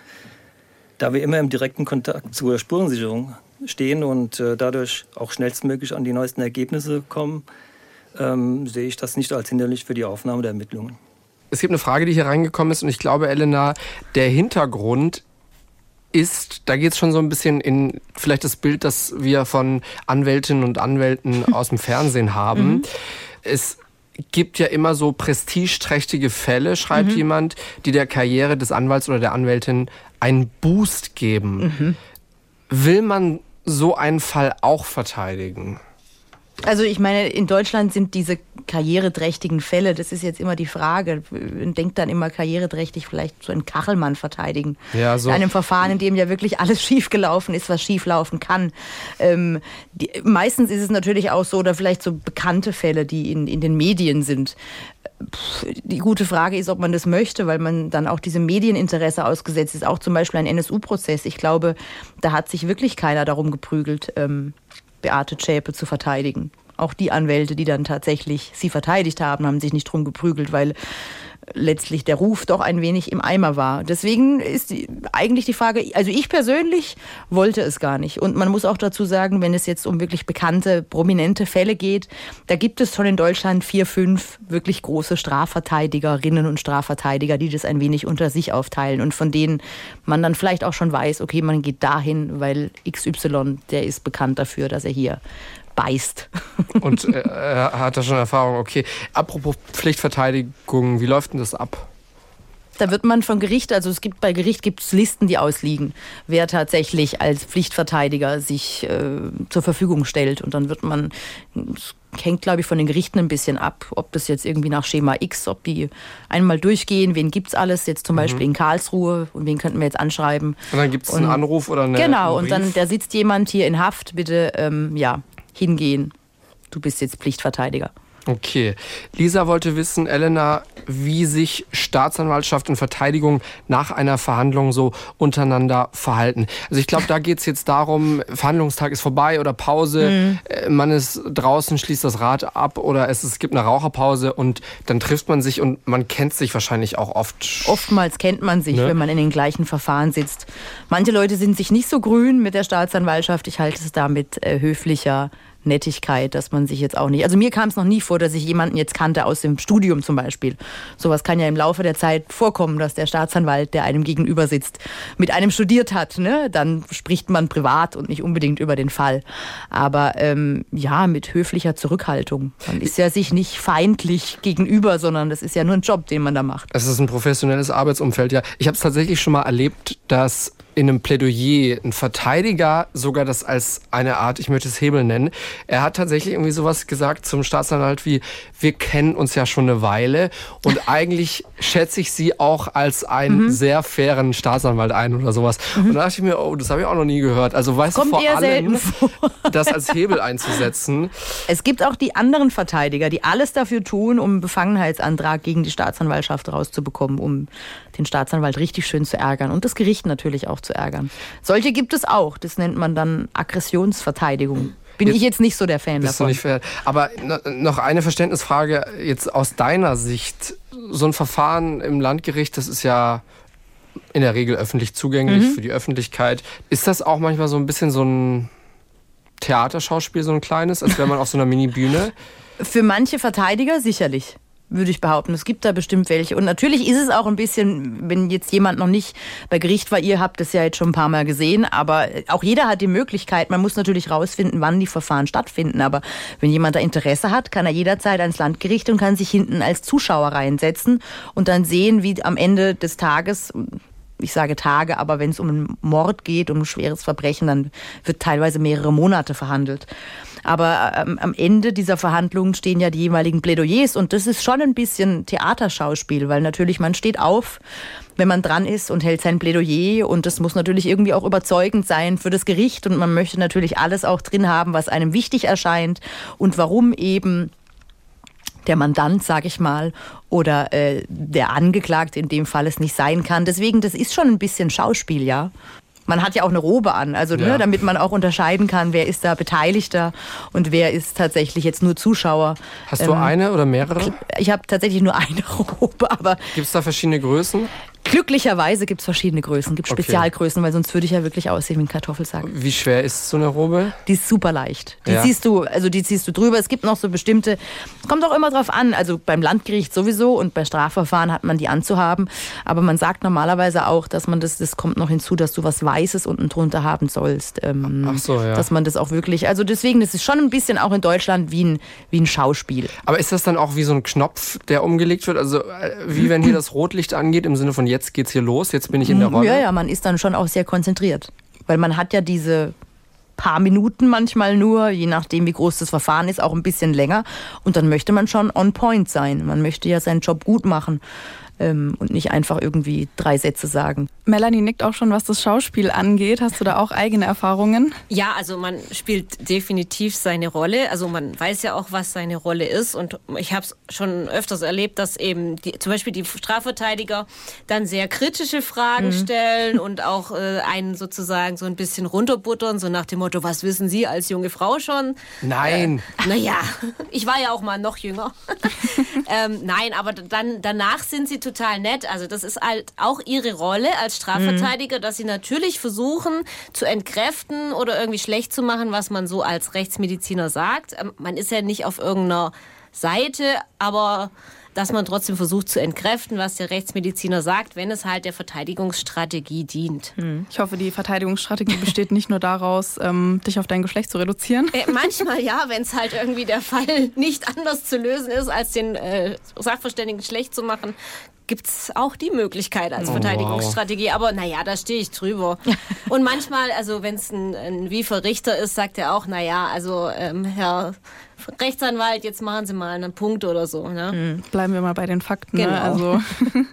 Da wir immer im direkten Kontakt zur Spurensicherung stehen und äh, dadurch auch schnellstmöglich an die neuesten Ergebnisse kommen, ähm, sehe ich das nicht als hinderlich für die Aufnahme der Ermittlungen. Es gibt eine Frage, die hier reingekommen ist und ich glaube, Elena, der Hintergrund ist, da geht es schon so ein bisschen in vielleicht das Bild, das wir von Anwältinnen und Anwälten aus dem Fernsehen haben. Mhm. Es gibt ja immer so prestigeträchtige Fälle, schreibt mhm. jemand, die der Karriere des Anwalts oder der Anwältin einen Boost geben. Mhm. Will man so einen Fall auch verteidigen? Also ich meine, in Deutschland sind diese karriereträchtigen Fälle, das ist jetzt immer die Frage. Man denkt dann immer karriereträchtig vielleicht so einen Kachelmann verteidigen. Ja, so. In einem Verfahren, in dem ja wirklich alles schiefgelaufen ist, was schieflaufen kann. Ähm, die, meistens ist es natürlich auch so, oder vielleicht so bekannte Fälle, die in, in den Medien sind. Die gute Frage ist, ob man das möchte, weil man dann auch diesem Medieninteresse ausgesetzt ist. Auch zum Beispiel ein NSU-Prozess. Ich glaube, da hat sich wirklich keiner darum geprügelt. Ähm, Beate Zschäpe zu verteidigen. Auch die Anwälte, die dann tatsächlich sie verteidigt haben, haben sich nicht drum geprügelt, weil letztlich der Ruf doch ein wenig im Eimer war. Deswegen ist die, eigentlich die Frage, also ich persönlich wollte es gar nicht. Und man muss auch dazu sagen, wenn es jetzt um wirklich bekannte, prominente Fälle geht, da gibt es schon in Deutschland vier, fünf wirklich große Strafverteidigerinnen und Strafverteidiger, die das ein wenig unter sich aufteilen und von denen man dann vielleicht auch schon weiß, okay, man geht dahin, weil XY, der ist bekannt dafür, dass er hier beißt. Und äh, hat da schon Erfahrung. Okay, apropos Pflichtverteidigung, wie läuft denn das ab? Da wird man von Gericht, also es gibt bei Gericht gibt es Listen, die ausliegen, wer tatsächlich als Pflichtverteidiger sich äh, zur Verfügung stellt. Und dann wird man, es hängt glaube ich von den Gerichten ein bisschen ab, ob das jetzt irgendwie nach Schema X, ob die einmal durchgehen, wen gibt es alles, jetzt zum mhm. Beispiel in Karlsruhe und wen könnten wir jetzt anschreiben. Und dann gibt es einen Anruf oder eine Genau, und dann da sitzt jemand hier in Haft, bitte ähm, ja, hingehen. Du bist jetzt Pflichtverteidiger. Okay. Lisa wollte wissen, Elena, wie sich Staatsanwaltschaft und Verteidigung nach einer Verhandlung so untereinander verhalten. Also ich glaube, da geht es jetzt darum, Verhandlungstag ist vorbei oder Pause, mhm. Äh, man ist draußen, schließt das Rad ab oder es, es gibt eine Raucherpause und dann trifft man sich und man kennt sich wahrscheinlich auch oft. Oftmals kennt man sich, ne? wenn man in den gleichen Verfahren sitzt. Manche Leute sind sich nicht so grün mit der Staatsanwaltschaft. Ich halte es damit äh, höflicher Nettigkeit, dass man sich jetzt auch nicht. Also mir kam es noch nie vor, dass ich jemanden jetzt kannte aus dem Studium zum Beispiel. Sowas kann ja im Laufe der Zeit vorkommen, dass der Staatsanwalt, der einem gegenüber sitzt, mit einem studiert hat. Ne? Dann spricht man privat und nicht unbedingt über den Fall. Aber ähm, ja, mit höflicher Zurückhaltung. Man ist ja sich nicht feindlich gegenüber, sondern das ist ja nur ein Job, den man da macht. Es ist ein professionelles Arbeitsumfeld, ja. Ich habe es tatsächlich schon mal erlebt, dass in einem Plädoyer ein Verteidiger sogar das als eine Art, ich möchte es Hebel nennen. Er hat tatsächlich irgendwie sowas gesagt zum Staatsanwalt wie, wir kennen uns ja schon eine Weile und eigentlich schätze ich sie auch als einen mhm. sehr fairen Staatsanwalt ein oder sowas. Mhm. Und da dachte ich mir, oh, das habe ich auch noch nie gehört. Also weißt Kommt du vor allem, vor. das als Hebel einzusetzen. Es gibt auch die anderen Verteidiger, die alles dafür tun, um einen Befangenheitsantrag gegen die Staatsanwaltschaft rauszubekommen, um den Staatsanwalt richtig schön zu ärgern und das Gericht natürlich auch zu ärgern. Solche gibt es auch. Das nennt man dann Aggressionsverteidigung. Bin jetzt, ich jetzt nicht so der Fan davon. Nicht fair. Aber noch eine Verständnisfrage jetzt aus deiner Sicht. So ein Verfahren im Landgericht, das ist ja in der Regel öffentlich zugänglich mhm. für die Öffentlichkeit. Ist das auch manchmal so ein bisschen so ein Theaterschauspiel, so ein kleines, als wäre man auf so einer Mini-Bühne? Für manche Verteidiger sicherlich würde ich behaupten. Es gibt da bestimmt welche. Und natürlich ist es auch ein bisschen, wenn jetzt jemand noch nicht bei Gericht war, ihr habt es ja jetzt schon ein paar Mal gesehen, aber auch jeder hat die Möglichkeit, man muss natürlich rausfinden, wann die Verfahren stattfinden. Aber wenn jemand da Interesse hat, kann er jederzeit ans Landgericht und kann sich hinten als Zuschauer reinsetzen und dann sehen, wie am Ende des Tages ich sage Tage, aber wenn es um einen Mord geht, um ein schweres Verbrechen, dann wird teilweise mehrere Monate verhandelt. Aber ähm, am Ende dieser Verhandlungen stehen ja die jeweiligen Plädoyers und das ist schon ein bisschen Theaterschauspiel, weil natürlich man steht auf, wenn man dran ist und hält sein Plädoyer und das muss natürlich irgendwie auch überzeugend sein für das Gericht und man möchte natürlich alles auch drin haben, was einem wichtig erscheint und warum eben der Mandant, sage ich mal, oder äh, der Angeklagte in dem Fall es nicht sein kann. Deswegen, das ist schon ein bisschen Schauspiel, ja. Man hat ja auch eine Robe an, also ne, ja. ne, damit man auch unterscheiden kann, wer ist da Beteiligter und wer ist tatsächlich jetzt nur Zuschauer. Hast ähm, du eine oder mehrere? Ich habe tatsächlich nur eine Robe, aber. Gibt es da verschiedene Größen? Glücklicherweise gibt es verschiedene Größen, gibt okay. Spezialgrößen, weil sonst würde ich ja wirklich aussehen wie ein Kartoffelsack. Wie schwer ist so eine Robe? Die ist super leicht. Die ja. ziehst du, also die ziehst du drüber. Es gibt noch so bestimmte, kommt auch immer drauf an. Also beim Landgericht sowieso und bei Strafverfahren hat man die anzuhaben. Aber man sagt normalerweise auch, dass man das, das kommt noch hinzu, dass du was Weißes unten drunter haben sollst. Ähm, Ach so, ja. Dass man das auch wirklich, also deswegen, das ist schon ein bisschen auch in Deutschland wie ein, wie ein Schauspiel. Aber ist das dann auch wie so ein Knopf, der umgelegt wird? Also äh, wie wenn hier das Rotlicht angeht, im Sinne von jetzt geht's hier los, jetzt bin ich in der Rolle? Ja, ja, man ist dann schon auch sehr konzentriert. Weil man hat ja diese paar Minuten manchmal nur, je nachdem wie groß das Verfahren ist, auch ein bisschen länger. Und dann möchte man schon on point sein. Man möchte ja seinen Job gut machen ähm, und nicht einfach irgendwie drei Sätze sagen. Melanie nickt auch schon, was das Schauspiel angeht. Hast du da auch eigene Erfahrungen? Ja, also man spielt definitiv seine Rolle. Also man weiß ja auch, was seine Rolle ist. Und ich habe es schon öfters erlebt, dass eben die, zum Beispiel die Strafverteidiger dann sehr kritische Fragen mhm. stellen und auch äh, einen sozusagen so ein bisschen runterbuttern, so nach dem Motto, was wissen Sie als junge Frau schon? Nein. Äh, naja, ich war ja auch mal noch jünger. ähm, nein, aber dann danach sind sie total nett. Also das ist halt auch ihre Rolle als Strafverteidiger, mhm. dass sie natürlich versuchen zu entkräften oder irgendwie schlecht zu machen, was man so als Rechtsmediziner sagt. Ähm, man ist ja nicht auf irgendeiner Seite, aber dass man trotzdem versucht zu entkräften, was der Rechtsmediziner sagt, wenn es halt der Verteidigungsstrategie dient. Hm. Ich hoffe, die Verteidigungsstrategie besteht nicht nur daraus, ähm, dich auf dein Geschlecht zu reduzieren. Äh, manchmal ja, wenn es halt irgendwie der Fall nicht anders zu lösen ist, als den äh, Sachverständigen schlecht zu machen, gibt es auch die Möglichkeit als oh, Verteidigungsstrategie. Wow. Aber naja, da stehe ich drüber. Und manchmal, also wenn es ein, ein Wiefer Richter ist, sagt er auch, naja, also ähm, Herr Rechtsanwalt, jetzt machen Sie mal einen Punkt oder so. Ne? Hm, bleiben wir mal bei den Fakten. Ne? Genau. Ne? Also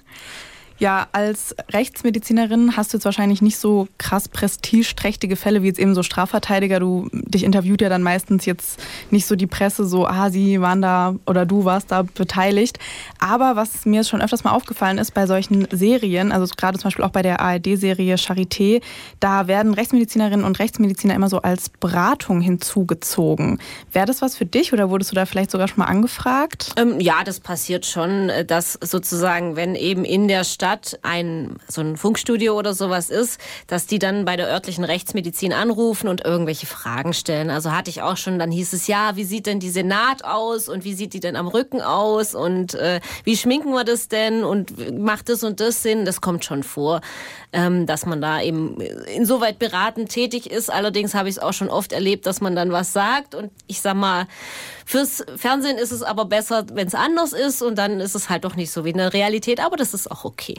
Ja, als Rechtsmedizinerin hast du jetzt wahrscheinlich nicht so krass prestigeträchtige Fälle wie jetzt eben so Strafverteidiger. Du dich interviewt ja dann meistens jetzt nicht so die Presse, so, ah, sie waren da oder du warst da beteiligt. Aber was mir schon öfters mal aufgefallen ist bei solchen Serien, also gerade zum Beispiel auch bei der ARD-Serie Charité, da werden Rechtsmedizinerinnen und Rechtsmediziner immer so als Beratung hinzugezogen. Wäre das was für dich oder wurdest du da vielleicht sogar schon mal angefragt? Ähm, ja, das passiert schon, äh, dass sozusagen, wenn eben in der Stadt Stadt ein, so ein Funkstudio oder sowas ist, dass die dann bei der örtlichen Rechtsmedizin anrufen und irgendwelche Fragen stellen. Also hatte ich auch schon, dann hieß es, ja, wie sieht denn die Senat aus und wie sieht die denn am Rücken aus und äh, wie schminken wir das denn und macht das und das Sinn? Das kommt schon vor, ähm, dass man da eben insoweit beratend tätig ist. Allerdings habe ich es auch schon oft erlebt, dass man dann was sagt und ich sag mal, Fürs Fernsehen ist es aber besser, wenn es anders ist und dann ist es halt doch nicht so wie in der Realität, aber das ist auch okay.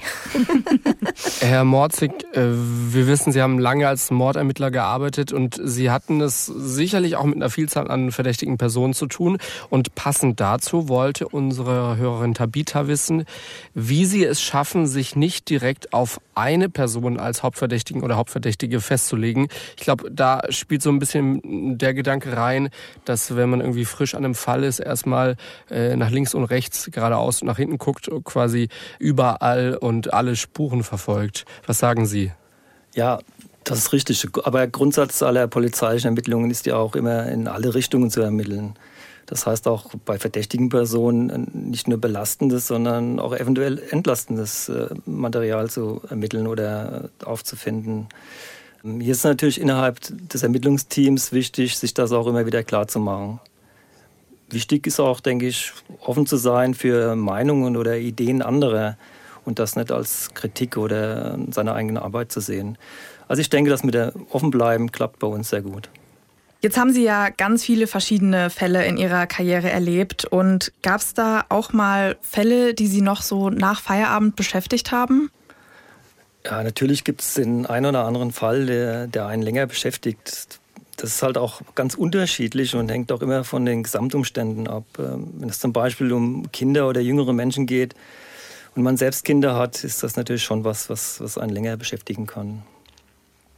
Herr Morzig, äh, wir wissen, Sie haben lange als Mordermittler gearbeitet und Sie hatten es sicherlich auch mit einer Vielzahl an verdächtigen Personen zu tun. Und passend dazu wollte unsere Hörerin Tabitha wissen, wie Sie es schaffen, sich nicht direkt auf eine Person als Hauptverdächtigen oder Hauptverdächtige festzulegen. Ich glaube, da spielt so ein bisschen der Gedanke rein, dass wenn man irgendwie frisch an an einem Fall ist, erstmal äh, nach links und rechts, geradeaus und nach hinten guckt, quasi überall und alle Spuren verfolgt. Was sagen Sie? Ja, das ist richtig. Aber Grundsatz aller polizeilichen Ermittlungen ist ja auch immer in alle Richtungen zu ermitteln. Das heißt auch bei verdächtigen Personen nicht nur belastendes, sondern auch eventuell entlastendes äh, Material zu ermitteln oder aufzufinden. Hier ist natürlich innerhalb des Ermittlungsteams wichtig, sich das auch immer wieder klar zu machen. Wichtig ist auch, denke ich, offen zu sein für Meinungen oder Ideen anderer und das nicht als Kritik oder seine eigene Arbeit zu sehen. Also ich denke, das mit der Offenbleiben klappt bei uns sehr gut. Jetzt haben Sie ja ganz viele verschiedene Fälle in Ihrer Karriere erlebt. Und gab es da auch mal Fälle, die Sie noch so nach Feierabend beschäftigt haben? Ja, natürlich gibt es den einen oder anderen Fall, der, der einen länger beschäftigt das ist halt auch ganz unterschiedlich und hängt auch immer von den Gesamtumständen ab. Ähm, wenn es zum Beispiel um Kinder oder jüngere Menschen geht und man selbst Kinder hat, ist das natürlich schon was, was, was einen länger beschäftigen kann.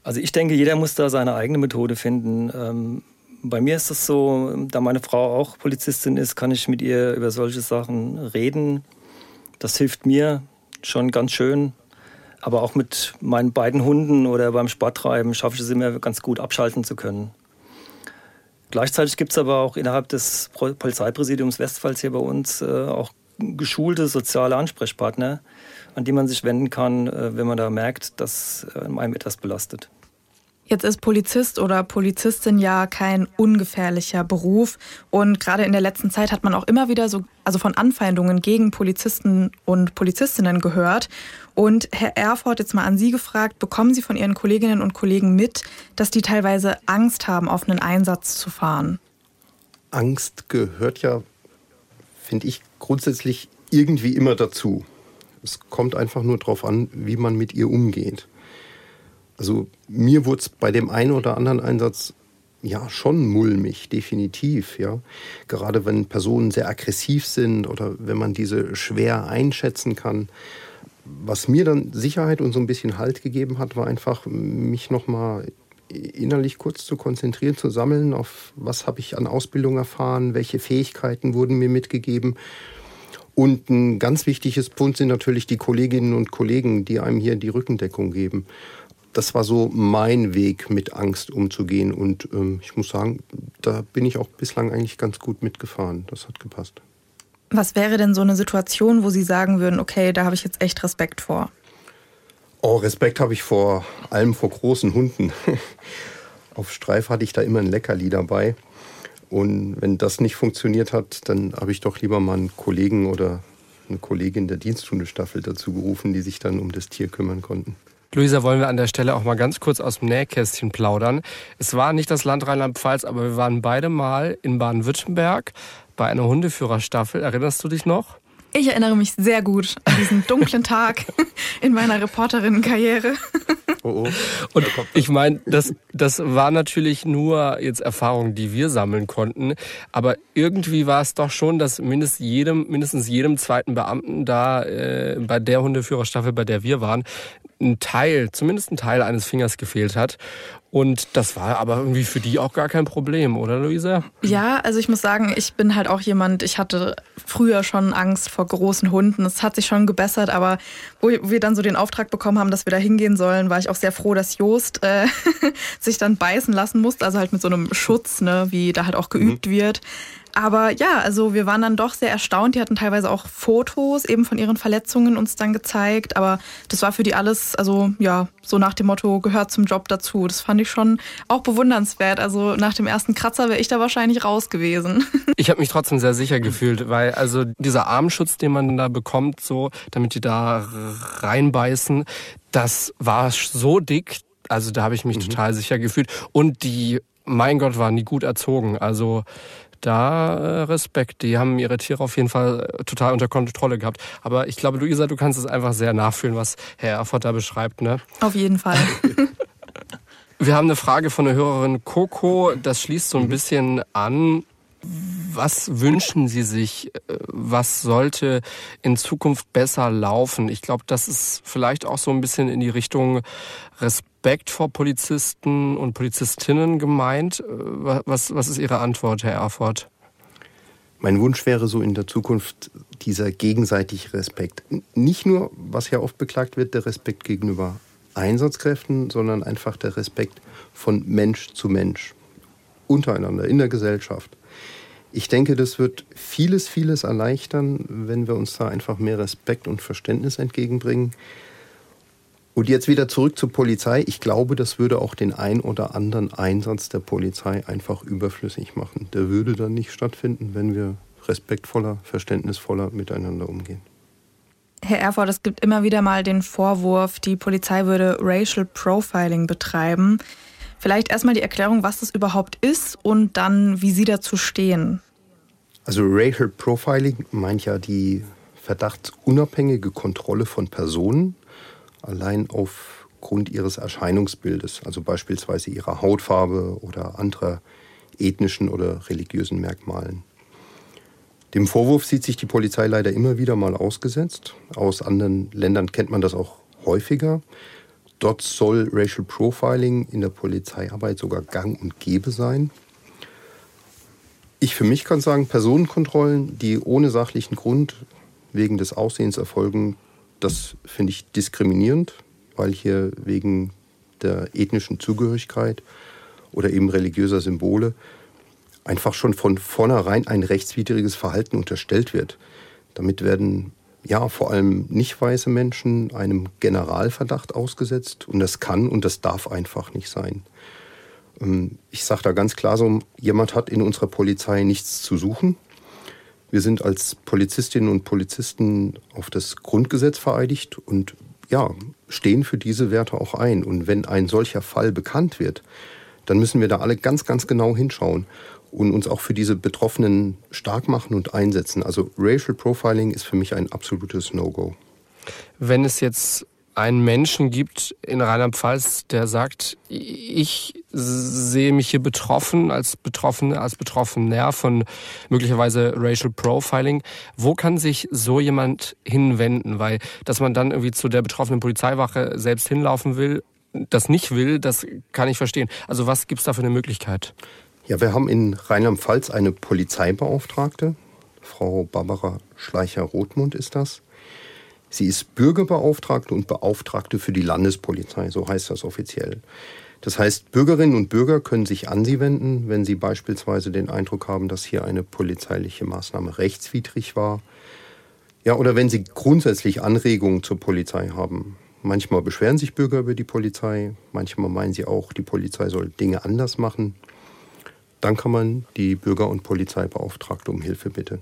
Also ich denke, jeder muss da seine eigene Methode finden. Ähm, bei mir ist das so, da meine Frau auch Polizistin ist, kann ich mit ihr über solche Sachen reden. Das hilft mir schon ganz schön. Aber auch mit meinen beiden Hunden oder beim Sporttreiben schaffe ich es immer ganz gut abschalten zu können. Gleichzeitig gibt es aber auch innerhalb des Polizeipräsidiums Westpfalz hier bei uns äh, auch geschulte soziale Ansprechpartner, an die man sich wenden kann, äh, wenn man da merkt, dass äh, einem etwas belastet. Jetzt ist Polizist oder Polizistin ja kein ungefährlicher Beruf und gerade in der letzten Zeit hat man auch immer wieder so also von Anfeindungen gegen Polizisten und Polizistinnen gehört und Herr Erfurt jetzt mal an Sie gefragt, bekommen Sie von Ihren Kolleginnen und Kollegen mit, dass die teilweise Angst haben, auf einen Einsatz zu fahren? Angst gehört ja, finde ich, grundsätzlich irgendwie immer dazu. Es kommt einfach nur darauf an, wie man mit ihr umgeht. Also mir wurde es bei dem einen oder anderen Einsatz ja schon mulmig, definitiv, ja. Gerade wenn Personen sehr aggressiv sind oder wenn man diese schwer einschätzen kann. Was mir dann Sicherheit und so ein bisschen Halt gegeben hat, war einfach, mich nochmal innerlich kurz zu konzentrieren, zu sammeln, auf was habe ich an Ausbildung erfahren, welche Fähigkeiten wurden mir mitgegeben. Und ein ganz wichtiges Punkt sind natürlich die Kolleginnen und Kollegen, die einem hier die Rückendeckung geben das war so mein Weg, mit Angst umzugehen. Und ähm, ich muss sagen, da bin ich auch bislang eigentlich ganz gut mitgefahren. Das hat gepasst. Was wäre denn so eine Situation, wo Sie sagen würden, okay, da habe ich jetzt echt Respekt vor? Oh, Respekt habe ich vor allem vor großen Hunden. Auf Streif hatte ich da immer ein Leckerli dabei. Und wenn das nicht funktioniert hat, dann habe ich doch lieber mal einen Kollegen oder eine Kollegin der Diensthundestaffel dazu gerufen, die sich dann um das Tier kümmern konnten. Luisa, wollen wir an der Stelle auch mal ganz kurz aus dem Nähkästchen plaudern. Es war nicht das Land Rheinland-Pfalz, aber wir waren beide mal in Baden-Württemberg bei einer Hundeführerstaffel. Erinnerst du dich noch? Ich erinnere mich sehr gut an diesen dunklen Tag in meiner Reporterinnenkarriere. Oh, oh. Und ich meine, das, das war natürlich nur jetzt Erfahrungen, die wir sammeln konnten. Aber irgendwie war es doch schon, dass mindestens jedem, mindestens jedem zweiten Beamten da äh, bei der Hundeführerstaffel, bei der wir waren, ein Teil, zumindest ein Teil eines Fingers gefehlt hat. Und das war aber irgendwie für die auch gar kein Problem, oder Luisa? Ja, also ich muss sagen, ich bin halt auch jemand, ich hatte früher schon Angst vor großen Hunden. Es hat sich schon gebessert, aber wo wir dann so den Auftrag bekommen haben, dass wir da hingehen sollen, war ich auch sehr froh, dass Joost äh, sich dann beißen lassen musste, also halt mit so einem Schutz, ne, wie da halt auch geübt mhm. wird. Aber ja, also wir waren dann doch sehr erstaunt. Die hatten teilweise auch Fotos eben von ihren Verletzungen uns dann gezeigt. Aber das war für die alles, also ja, so nach dem Motto, gehört zum Job dazu. Das fand ich schon auch bewundernswert. Also nach dem ersten Kratzer wäre ich da wahrscheinlich raus gewesen. Ich habe mich trotzdem sehr sicher gefühlt, weil also dieser Armschutz, den man da bekommt, so, damit die da reinbeißen, das war so dick. Also da habe ich mich mhm. total sicher gefühlt. Und die mein Gott, waren die gut erzogen. Also da äh, Respekt. Die haben ihre Tiere auf jeden Fall äh, total unter Kontrolle gehabt. Aber ich glaube, Luisa, du kannst es einfach sehr nachfühlen, was Herr Erfurt da beschreibt. Ne? Auf jeden Fall. Wir haben eine Frage von der Hörerin Coco. Das schließt so ein bisschen an. Was wünschen Sie sich? Äh, was sollte in Zukunft besser laufen? Ich glaube, das ist vielleicht auch so ein bisschen in die Richtung Respekt vor Polizisten und Polizistinnen gemeint. Äh, was, was ist Ihre Antwort, Herr Erfurt? Mein Wunsch wäre so in der Zukunft dieser gegenseitige Respekt. Nicht nur, was ja oft beklagt wird, der Respekt gegenüber Einsatzkräften, sondern einfach der Respekt von Mensch zu Mensch untereinander in der Gesellschaft. Ich denke, das wird vieles, vieles erleichtern, wenn wir uns da einfach mehr Respekt und Verständnis entgegenbringen. Und jetzt wieder zurück zur Polizei. Ich glaube, das würde auch den ein oder anderen Einsatz der Polizei einfach überflüssig machen. Der würde dann nicht stattfinden, wenn wir respektvoller, verständnisvoller miteinander umgehen. Herr Erfurt, es gibt immer wieder mal den Vorwurf, die Polizei würde Racial Profiling betreiben. Vielleicht erstmal die Erklärung, was das überhaupt ist und dann, wie Sie dazu stehen. Also Racial Profiling meint ja die verdachtsunabhängige Kontrolle von Personen allein aufgrund ihres Erscheinungsbildes, also beispielsweise ihrer Hautfarbe oder anderer ethnischen oder religiösen Merkmalen. Dem Vorwurf sieht sich die Polizei leider immer wieder mal ausgesetzt. Aus anderen Ländern kennt man das auch häufiger. Dort soll Racial Profiling in der Polizeiarbeit sogar gang und gäbe sein. Ich für mich kann sagen, Personenkontrollen, die ohne sachlichen Grund wegen des Aussehens erfolgen, das finde ich diskriminierend, weil hier wegen der ethnischen Zugehörigkeit oder eben religiöser Symbole einfach schon von vornherein ein rechtswidriges Verhalten unterstellt wird. Damit werden ja, vor allem nicht weiße Menschen einem Generalverdacht ausgesetzt. Und das kann und das darf einfach nicht sein. Ähm, ich sage da ganz klar so, jemand hat in unserer Polizei nichts zu suchen. Wir sind als Polizistinnen und Polizisten auf das Grundgesetz vereidigt und ja, stehen für diese Werte auch ein. Und wenn ein solcher Fall bekannt wird, dann müssen wir da alle ganz, ganz genau hinschauen und uns auch für diese Betroffenen stark machen und einsetzen. Also Racial Profiling ist für mich ein absolutes No-Go. Wenn es jetzt einen Menschen gibt in Rheinland-Pfalz, der sagt, ich sehe mich hier betroffen als Betroffene, als Betroffener von möglicherweise Racial Profiling. Wo kann sich so jemand hinwenden? Weil, dass man dann irgendwie zu der betroffenen Polizeiwache selbst hinlaufen will, das nicht will, das kann ich verstehen. Also was gibt es da für eine Möglichkeit? Ja, wir haben in Rheinland-Pfalz eine Polizeibeauftragte. Frau Barbara Schleicher-Rothmund ist das. Sie ist Bürgerbeauftragte und Beauftragte für die Landespolizei, so heißt das offiziell. Das heißt, Bürgerinnen und Bürger können sich an sie wenden, wenn sie beispielsweise den Eindruck haben, dass hier eine polizeiliche Maßnahme rechtswidrig war. Ja, oder wenn sie grundsätzlich Anregungen zur Polizei haben. Manchmal beschweren sich Bürger über die Polizei, manchmal meinen sie auch, die Polizei soll Dinge anders machen dann kann man die Bürger- und Polizeibeauftragte um Hilfe bitten.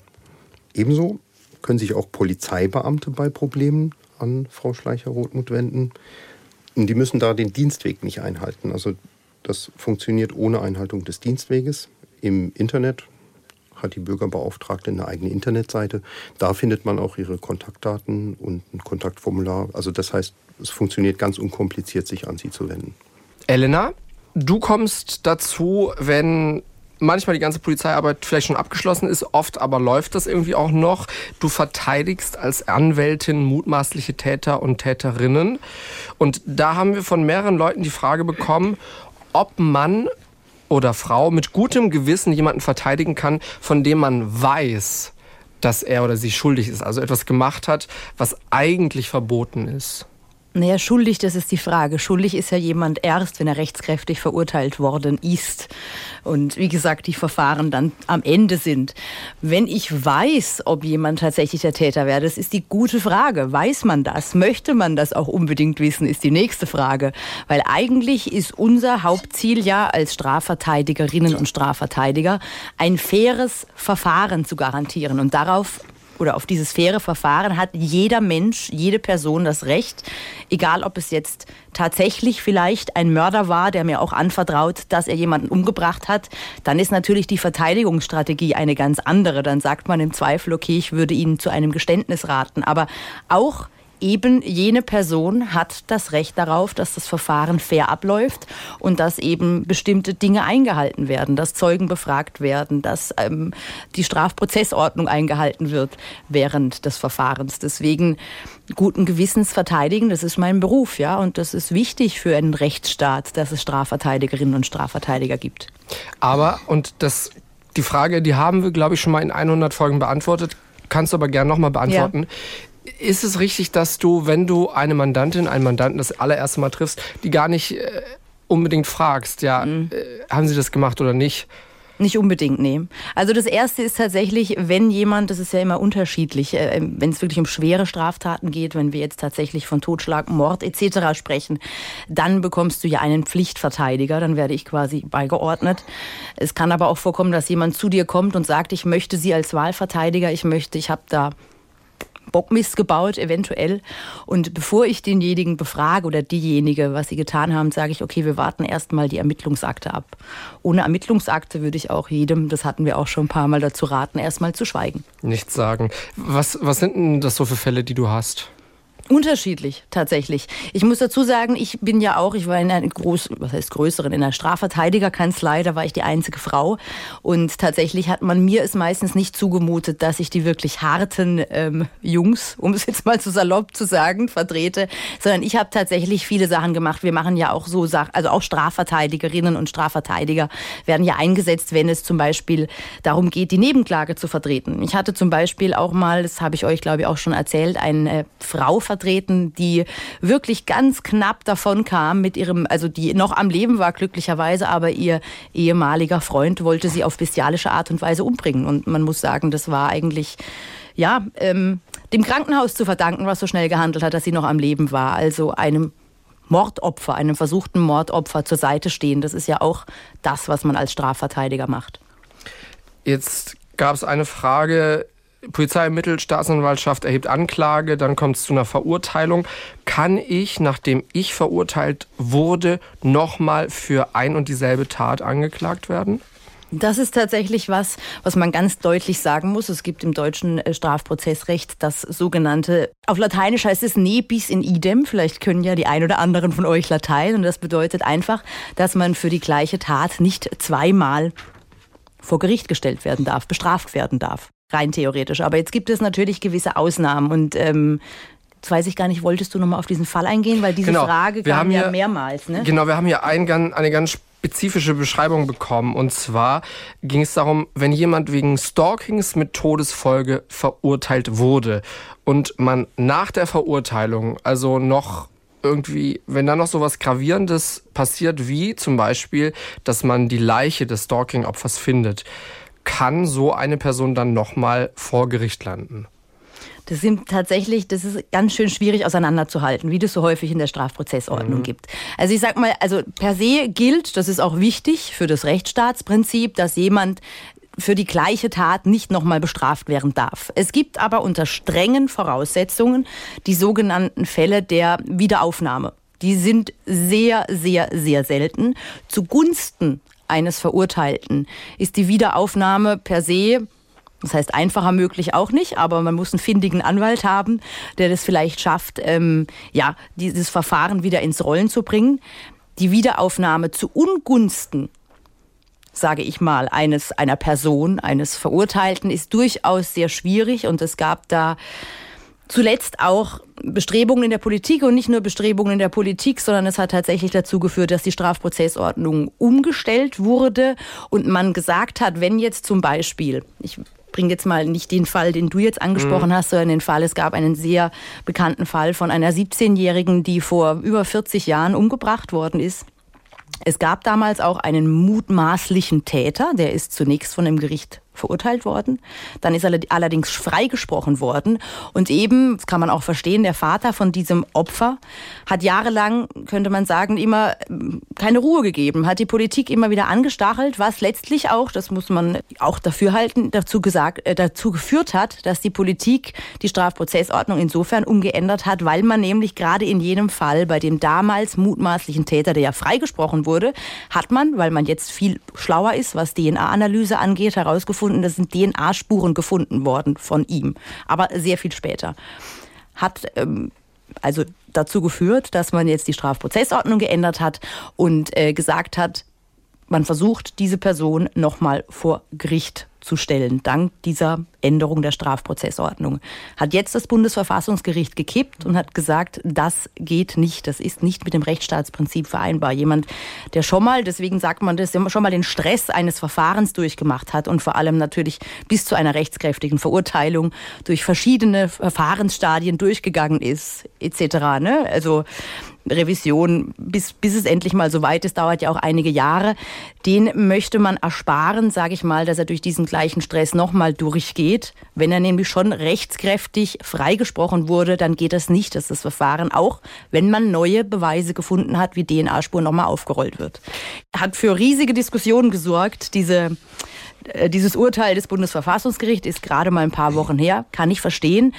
Ebenso können sich auch Polizeibeamte bei Problemen an Frau Schleicher-Rothmuth wenden. Und die müssen da den Dienstweg nicht einhalten. Also das funktioniert ohne Einhaltung des Dienstweges. Im Internet hat die Bürgerbeauftragte eine eigene Internetseite. Da findet man auch ihre Kontaktdaten und ein Kontaktformular. Also das heißt, es funktioniert ganz unkompliziert, sich an sie zu wenden. Elena, du kommst dazu, wenn manchmal die ganze Polizeiarbeit vielleicht schon abgeschlossen ist, oft aber läuft das irgendwie auch noch. Du verteidigst als Anwältin mutmaßliche Täter und Täterinnen. Und da haben wir von mehreren Leuten die Frage bekommen, ob man oder Frau mit gutem Gewissen jemanden verteidigen kann, von dem man weiß, dass er oder sie schuldig ist, also etwas gemacht hat, was eigentlich verboten ist. Naja, schuldig, das ist die Frage. Schuldig ist ja jemand erst, wenn er rechtskräftig verurteilt worden ist. Und wie gesagt, die Verfahren dann am Ende sind. Wenn ich weiß, ob jemand tatsächlich der Täter wäre, das ist die gute Frage. Weiß man das? Möchte man das auch unbedingt wissen, ist die nächste Frage. Weil eigentlich ist unser Hauptziel ja als Strafverteidigerinnen und Strafverteidiger, ein faires Verfahren zu garantieren. Und darauf oder auf dieses faire Verfahren hat jeder Mensch, jede Person das Recht, egal ob es jetzt tatsächlich vielleicht ein Mörder war, der mir auch anvertraut, dass er jemanden umgebracht hat, dann ist natürlich die Verteidigungsstrategie eine ganz andere. Dann sagt man im Zweifel, okay, ich würde Ihnen zu einem Geständnis raten. Aber auch eben jene Person hat das Recht darauf, dass das Verfahren fair abläuft und dass eben bestimmte Dinge eingehalten werden, dass Zeugen befragt werden, dass ähm, die Strafprozessordnung eingehalten wird während des Verfahrens. Deswegen guten Gewissens verteidigen, das ist mein Beruf, ja, und das ist wichtig für einen Rechtsstaat, dass es Strafverteidigerinnen und Strafverteidiger gibt. Aber, und das, die Frage, die haben wir, glaube ich, schon mal in 100 Folgen beantwortet, kannst du aber gerne nochmal beantworten. Ja. Ist es richtig, dass du, wenn du eine Mandantin, einen Mandanten das allererste Mal triffst, die gar nicht äh, unbedingt fragst, ja, mhm. äh, haben sie das gemacht oder nicht? Nicht unbedingt, nee. Also das Erste ist tatsächlich, wenn jemand, das ist ja immer unterschiedlich, äh, wenn es wirklich um schwere Straftaten geht, wenn wir jetzt tatsächlich von Totschlag, Mord etc. sprechen, dann bekommst du ja einen Pflichtverteidiger, dann werde ich quasi beigeordnet. Es kann aber auch vorkommen, dass jemand zu dir kommt und sagt, ich möchte Sie als Wahlverteidiger, ich möchte, ich habe da Bockmist gebaut, eventuell. Und bevor ich denjenigen befrage oder diejenige, was sie getan haben, sage ich, okay, wir warten erstmal die Ermittlungsakte ab. Ohne Ermittlungsakte würde ich auch jedem, das hatten wir auch schon ein paar Mal dazu raten, erstmal zu schweigen. Nichts sagen. Was, was sind denn das so für Fälle, die du hast? Unterschiedlich, tatsächlich. Ich muss dazu sagen, ich bin ja auch, ich war in einer groß, was heißt größeren, in einer Strafverteidigerkanzlei, da war ich die einzige Frau. Und tatsächlich hat man mir es meistens nicht zugemutet, dass ich die wirklich harten ähm, Jungs, um es jetzt mal so salopp zu sagen, vertrete, sondern ich habe tatsächlich viele Sachen gemacht. Wir machen ja auch so Sachen, also auch Strafverteidigerinnen und Strafverteidiger werden ja eingesetzt, wenn es zum Beispiel darum geht, die Nebenklage zu vertreten. Ich hatte zum Beispiel auch mal, das habe ich euch glaube ich auch schon erzählt, eine Frau vertreten, die wirklich ganz knapp davon kam mit ihrem, also die noch am Leben war glücklicherweise, aber ihr ehemaliger Freund wollte sie auf bestialische Art und Weise umbringen. Und man muss sagen, das war eigentlich ja, ähm, dem Krankenhaus zu verdanken, was so schnell gehandelt hat, dass sie noch am Leben war. Also einem Mordopfer, einem versuchten Mordopfer zur Seite stehen. Das ist ja auch das, was man als Strafverteidiger macht. Jetzt gab es eine Frage Polizei ermittelt, Staatsanwaltschaft erhebt Anklage, dann kommt es zu einer Verurteilung. Kann ich, nachdem ich verurteilt wurde, nochmal für ein und dieselbe Tat angeklagt werden? Das ist tatsächlich was, was man ganz deutlich sagen muss. Es gibt im deutschen äh, Strafprozessrecht das sogenannte, auf Lateinisch heißt es ne bis in idem. Vielleicht können ja die ein oder anderen von euch Latein. Und das bedeutet einfach, dass man für die gleiche Tat nicht zweimal vor Gericht gestellt werden darf, bestraft werden darf rein theoretisch. Aber jetzt gibt es natürlich gewisse Ausnahmen und ähm, Jetzt weiß ich gar nicht, wolltest du nochmal auf diesen Fall eingehen, weil diese genau. Frage kam ja hier, mehrmals. Ne? Genau, wir haben hier ein, eine ganz spezifische Beschreibung bekommen. Und zwar ging es darum, wenn jemand wegen Stalkings mit Todesfolge verurteilt wurde und man nach der Verurteilung, also noch irgendwie, wenn da noch so was Gravierendes passiert, wie zum Beispiel, dass man die Leiche des Stalking-Opfers findet, kann so eine Person dann nochmal vor Gericht landen? Das sind tatsächlich, das ist ganz schön schwierig auseinanderzuhalten, wie das so häufig in der Strafprozessordnung mhm. gibt. Also ich sag mal, also per se gilt, das ist auch wichtig für das Rechtsstaatsprinzip, dass jemand für die gleiche Tat nicht nochmal bestraft werden darf. Es gibt aber unter strengen Voraussetzungen die sogenannten Fälle der Wiederaufnahme. Die sind sehr, sehr, sehr selten. Zugunsten eines Verurteilten ist die Wiederaufnahme per se das heißt, einfacher möglich auch nicht, aber man muss einen findigen Anwalt haben, der das vielleicht schafft, ähm, ja, dieses Verfahren wieder ins Rollen zu bringen. Die Wiederaufnahme zu Ungunsten sage ich mal, eines, einer Person, eines Verurteilten ist durchaus sehr schwierig und es gab da zuletzt auch Bestrebungen in der Politik und nicht nur Bestrebungen in der Politik, sondern es hat tatsächlich dazu geführt, dass die Strafprozessordnung umgestellt wurde und man gesagt hat, wenn jetzt zum Beispiel, ich bringe jetzt mal nicht den Fall, den du jetzt angesprochen mhm. hast, sondern den Fall, es gab einen sehr bekannten Fall von einer 17-Jährigen, die vor über 40 Jahren umgebracht worden ist. Es gab damals auch einen mutmaßlichen Täter, der ist zunächst von dem Gericht verurteilt worden. Dann ist er allerdings freigesprochen worden. Und eben, das kann man auch verstehen, der Vater von diesem Opfer hat jahrelang, könnte man sagen, immer ähm, keine Ruhe gegeben, hat die Politik immer wieder angestachelt, was letztlich auch, das muss man auch dafür halten, dazu, gesagt, äh, dazu geführt hat, dass die Politik die Strafprozessordnung insofern umgeändert hat, weil man nämlich gerade in jenem Fall bei dem damals mutmaßlichen Täter, der ja freigesprochen wurde, hat man, weil man jetzt viel schlauer ist, was DNA-Analyse angeht, herausgefunden, gefunden, das sind DNA-Spuren gefunden worden von ihm, aber sehr viel später. Hat ähm, also dazu geführt, dass man jetzt die Strafprozessordnung geändert hat und äh, gesagt hat, man versucht, diese Person nochmal vor Gericht zu stellen, dank dieser Änderung der Strafprozessordnung. Hat jetzt das Bundesverfassungsgericht gekippt und hat gesagt, das geht nicht, das ist nicht mit dem Rechtsstaatsprinzip vereinbar. Jemand, der schon mal, deswegen sagt man das, schon mal den Stress eines Verfahrens durchgemacht hat und vor allem natürlich bis zu einer rechtskräftigen Verurteilung durch verschiedene Verfahrensstadien durchgegangen ist, etc. Ne? Also Revision, bis, bis es endlich mal so weit ist, dauert ja auch einige Jahre. Den möchte man ersparen, sage ich mal, dass er durch diesen gleichen Stress nochmal durchgeht. Wenn er nämlich schon rechtskräftig freigesprochen wurde, dann geht das nicht, dass das Verfahren auch, wenn man neue Beweise gefunden hat, wie DNA-Spuren nochmal aufgerollt wird. Hat für riesige Diskussionen gesorgt, diese äh, dieses Urteil des Bundesverfassungsgerichts ist gerade mal ein paar Wochen her, kann ich verstehen.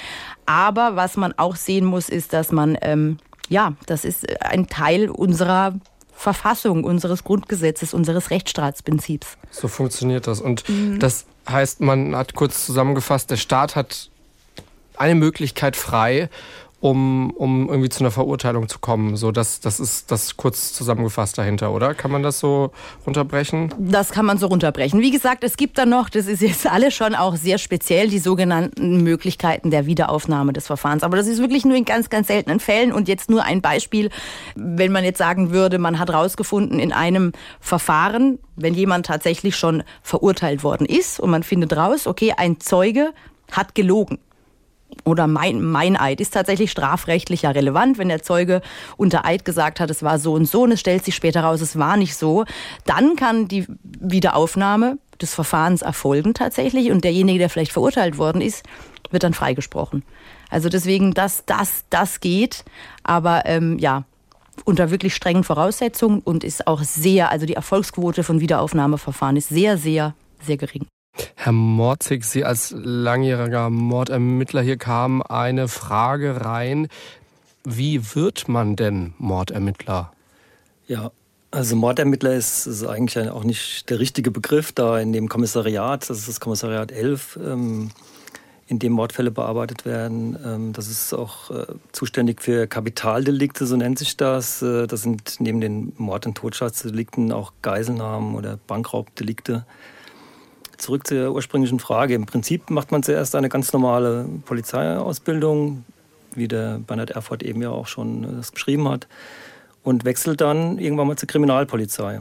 Aber was man auch sehen muss, ist, dass man ähm, ja, das ist äh, ein Teil unserer Verfassung, unseres Grundgesetzes, unseres Rechtsstaatsprinzips. So funktioniert das. Und mhm. das heißt, man hat kurz zusammengefasst, der Staat hat eine Möglichkeit frei um, um irgendwie zu einer Verurteilung zu kommen. So, das, das ist das kurz zusammengefasst dahinter, oder? Kann man das so runterbrechen? Das kann man so runterbrechen. Wie gesagt, es gibt dann noch, das ist jetzt alles schon auch sehr speziell, die sogenannten Möglichkeiten der Wiederaufnahme des Verfahrens. Aber das ist wirklich nur in ganz, ganz seltenen Fällen. Und jetzt nur ein Beispiel, wenn man jetzt sagen würde, man hat rausgefunden in einem Verfahren, wenn jemand tatsächlich schon verurteilt worden ist und man findet raus, okay, ein Zeuge hat gelogen oder mein, Meineid ist tatsächlich strafrechtlich ja relevant. Wenn der Zeuge unter Eid gesagt hat, es war so und so und es stellt sich später raus, es war nicht so, dann kann die Wiederaufnahme des Verfahrens erfolgen tatsächlich und derjenige, der vielleicht verurteilt worden ist, wird dann freigesprochen. Also deswegen, das, das, das geht, aber ähm, ja, unter wirklich strengen Voraussetzungen und ist auch sehr, also die Erfolgsquote von Wiederaufnahmeverfahren ist sehr, sehr, sehr gering. Herr Morzig, Sie als langjähriger Mordermittler, hier kam eine Frage rein. Wie wird man denn Mordermittler? Ja, also Mordermittler ist, ist eigentlich auch nicht der richtige Begriff da in dem Kommissariat, das ist das Kommissariat 11, ähm, in dem Mordfälle bearbeitet werden. Ähm, das ist auch äh, zuständig für Kapitaldelikte, so nennt sich das. Äh, das sind neben den Mord- und Totschlagsdelikten auch Geiselnahmen oder Bankraubdelikte zurück zur ursprünglichen Frage. Im Prinzip macht man zuerst eine ganz normale Polizeiausbildung, wie der Bernhard Erfurt eben ja auch schon äh, das beschrieben hat, und wechselt dann irgendwann mal zur Kriminalpolizei.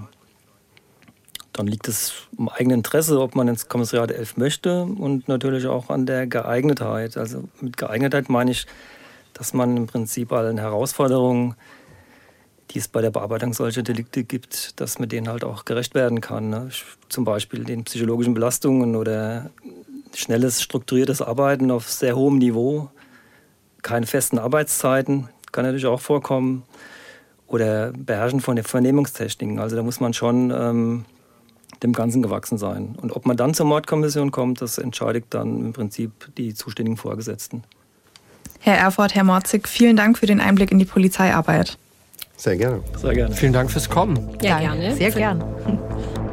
Dann liegt es im eigenen Interesse, ob man ins Kommissariat 11 möchte und natürlich auch an der Geeignetheit. Also mit Geeignetheit meine ich, dass man im Prinzip allen Herausforderungen die es bei der Bearbeitung solcher Delikte gibt, dass mit denen halt auch gerecht werden kann. Ne? Zum Beispiel den psychologischen Belastungen oder schnelles, strukturiertes Arbeiten auf sehr hohem Niveau. keine festen Arbeitszeiten, kann natürlich auch vorkommen. Oder Beherrschen von den Vernehmungstechniken. Also da muss man schon ähm, dem Ganzen gewachsen sein. Und ob man dann zur Mordkommission kommt, das entscheidet dann im Prinzip die zuständigen Vorgesetzten. Herr Erfurt, Herr Morzig, vielen Dank für den Einblick in die Polizeiarbeit. Sehr gerne. Sehr gerne. Vielen Dank fürs Kommen. Ja, gerne. Sehr gern.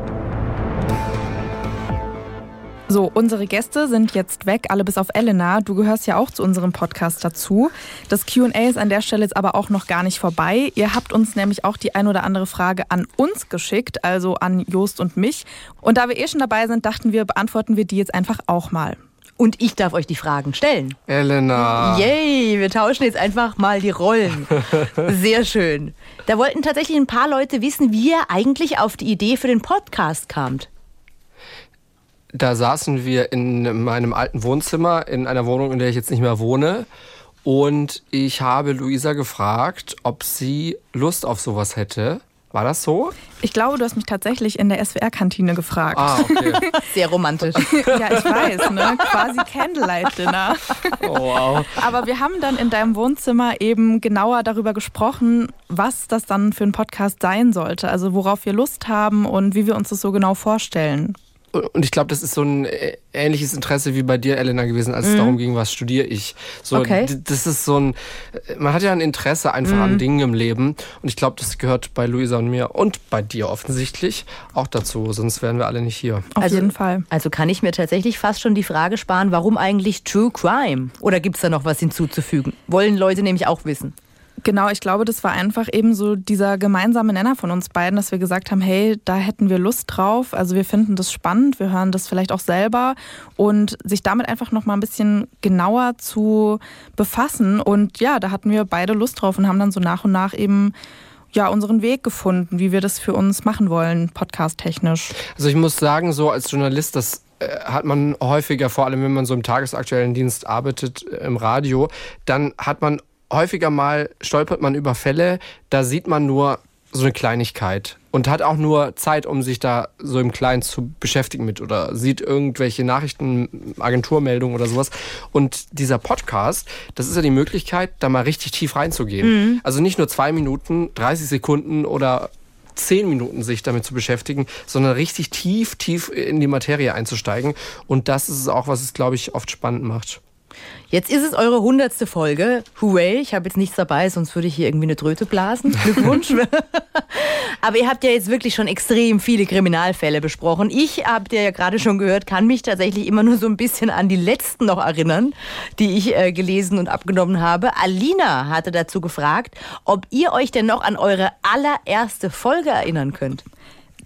So, unsere Gäste sind jetzt weg, alle bis auf Elena. Du gehörst ja auch zu unserem Podcast dazu. Das QA ist an der Stelle jetzt aber auch noch gar nicht vorbei. Ihr habt uns nämlich auch die ein oder andere Frage an uns geschickt, also an Jost und mich. Und da wir eh schon dabei sind, dachten wir, beantworten wir die jetzt einfach auch mal. Und ich darf euch die Fragen stellen. Elena. Yay, wir tauschen jetzt einfach mal die Rollen. Sehr schön. Da wollten tatsächlich ein paar Leute wissen, wie ihr eigentlich auf die Idee für den Podcast kamt. Da saßen wir in meinem alten Wohnzimmer in einer Wohnung, in der ich jetzt nicht mehr wohne. Und ich habe Luisa gefragt, ob sie Lust auf sowas hätte. War das so? Ich glaube, du hast mich tatsächlich in der SWR-Kantine gefragt. Ah, okay. Sehr romantisch. ja, ich weiß, ne? Quasi Candlelight-Dinner. Oh, wow. Aber wir haben dann in deinem Wohnzimmer eben genauer darüber gesprochen, was das dann für ein Podcast sein sollte. Also worauf wir Lust haben und wie wir uns das so genau vorstellen. Und ich glaube, das ist so ein äh, ähnliches Interesse wie bei dir, Elena, gewesen, als es darum ging, was studiere ich. So, Okay. Das ist so ein, äh, man hat ja ein Interesse einfach an Dingen im Leben. Und ich glaube, das gehört bei Luisa und mir und bei dir offensichtlich auch dazu. Sonst wären wir alle nicht hier. Auf Also- jeden Fall. Also kann ich mir tatsächlich fast schon die Frage sparen, warum eigentlich True Crime? Oder gibt es da noch was hinzuzufügen? Wollen Leute nämlich auch wissen. Genau, ich glaube, das war einfach eben so dieser gemeinsame Nenner von uns beiden, dass wir gesagt haben, hey, da hätten wir Lust drauf. Also wir finden das spannend, wir hören das vielleicht auch selber und sich damit einfach noch mal ein bisschen genauer zu befassen. Und ja, da hatten wir beide Lust drauf und haben dann so nach und nach eben ja unseren Weg gefunden, wie wir das für uns machen wollen, podcast-technisch. Also ich muss sagen, so als Journalist, das äh, hat man häufiger, vor allem wenn man so im tagesaktuellen Dienst arbeitet, äh, im Radio, dann hat man häufiger mal, stolpert man über Fälle, da sieht man nur so eine Kleinigkeit und hat auch nur Zeit, um sich da so im Kleinen zu beschäftigen mit oder sieht irgendwelche Nachrichten, Agenturmeldungen oder sowas. Und dieser Podcast, das ist ja die Möglichkeit, da mal richtig tief reinzugehen. Also nicht nur zwei Minuten, 30 Sekunden oder zehn Minuten sich damit zu beschäftigen, sondern richtig tief, tief in die Materie einzusteigen. Und das ist es auch, was es, glaube ich, oft spannend macht. Jetzt ist es eure hundertste Folge. Hooray, ich habe jetzt nichts dabei, sonst würde ich hier irgendwie eine Tröte blasen. Glückwunsch. Aber ihr habt ja jetzt wirklich schon extrem viele Kriminalfälle besprochen. Ich, habt ihr ja gerade schon gehört, kann mich tatsächlich immer nur so ein bisschen an die letzten noch erinnern, die ich äh, gelesen und abgenommen habe. Alina hatte dazu gefragt, ob ihr euch denn noch an eure allererste Folge erinnern könnt.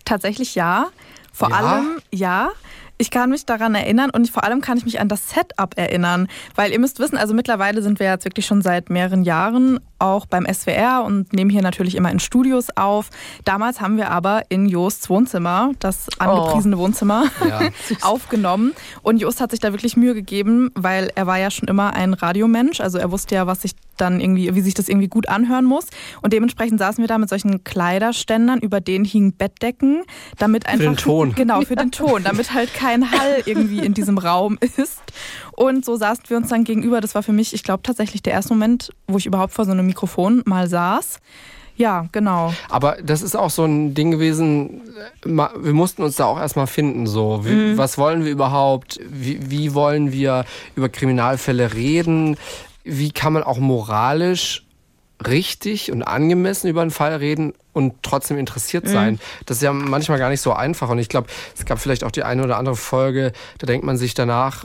Tatsächlich ja. Vor Ja? allem ja. Ich kann mich daran erinnern und vor allem kann ich mich an das Setup erinnern, weil ihr müsst wissen, also mittlerweile sind wir jetzt wirklich schon seit mehreren Jahren auch beim SWR und nehmen hier natürlich immer in Studios auf. Damals haben wir aber in Josts Wohnzimmer, das angepriesene Wohnzimmer, Ja. aufgenommen und Jost hat sich da wirklich Mühe gegeben, weil er war ja schon immer ein Radiomensch, also er wusste ja, was sich dann irgendwie, wie sich das irgendwie gut anhören muss und dementsprechend saßen wir da mit solchen Kleiderständern, über denen hingen Bettdecken, damit einfach den Ton. genau für den Ton, damit halt kein Hall irgendwie in diesem Raum ist. Und so saßen wir uns dann gegenüber. Das war für mich, ich glaube, tatsächlich der erste Moment, wo ich überhaupt vor so einem Mikrofon mal saß. Ja, genau. Aber das ist auch so ein Ding gewesen, äh, wir mussten uns da auch erstmal finden. So. Wie, Was wollen wir überhaupt? Wie, wie wollen wir über Kriminalfälle reden? Wie kann man auch moralisch richtig und angemessen über einen Fall reden und trotzdem interessiert sein? Das ist ja manchmal gar nicht so einfach. Und ich glaube, es gab vielleicht auch die eine oder andere Folge, da denkt man sich danach,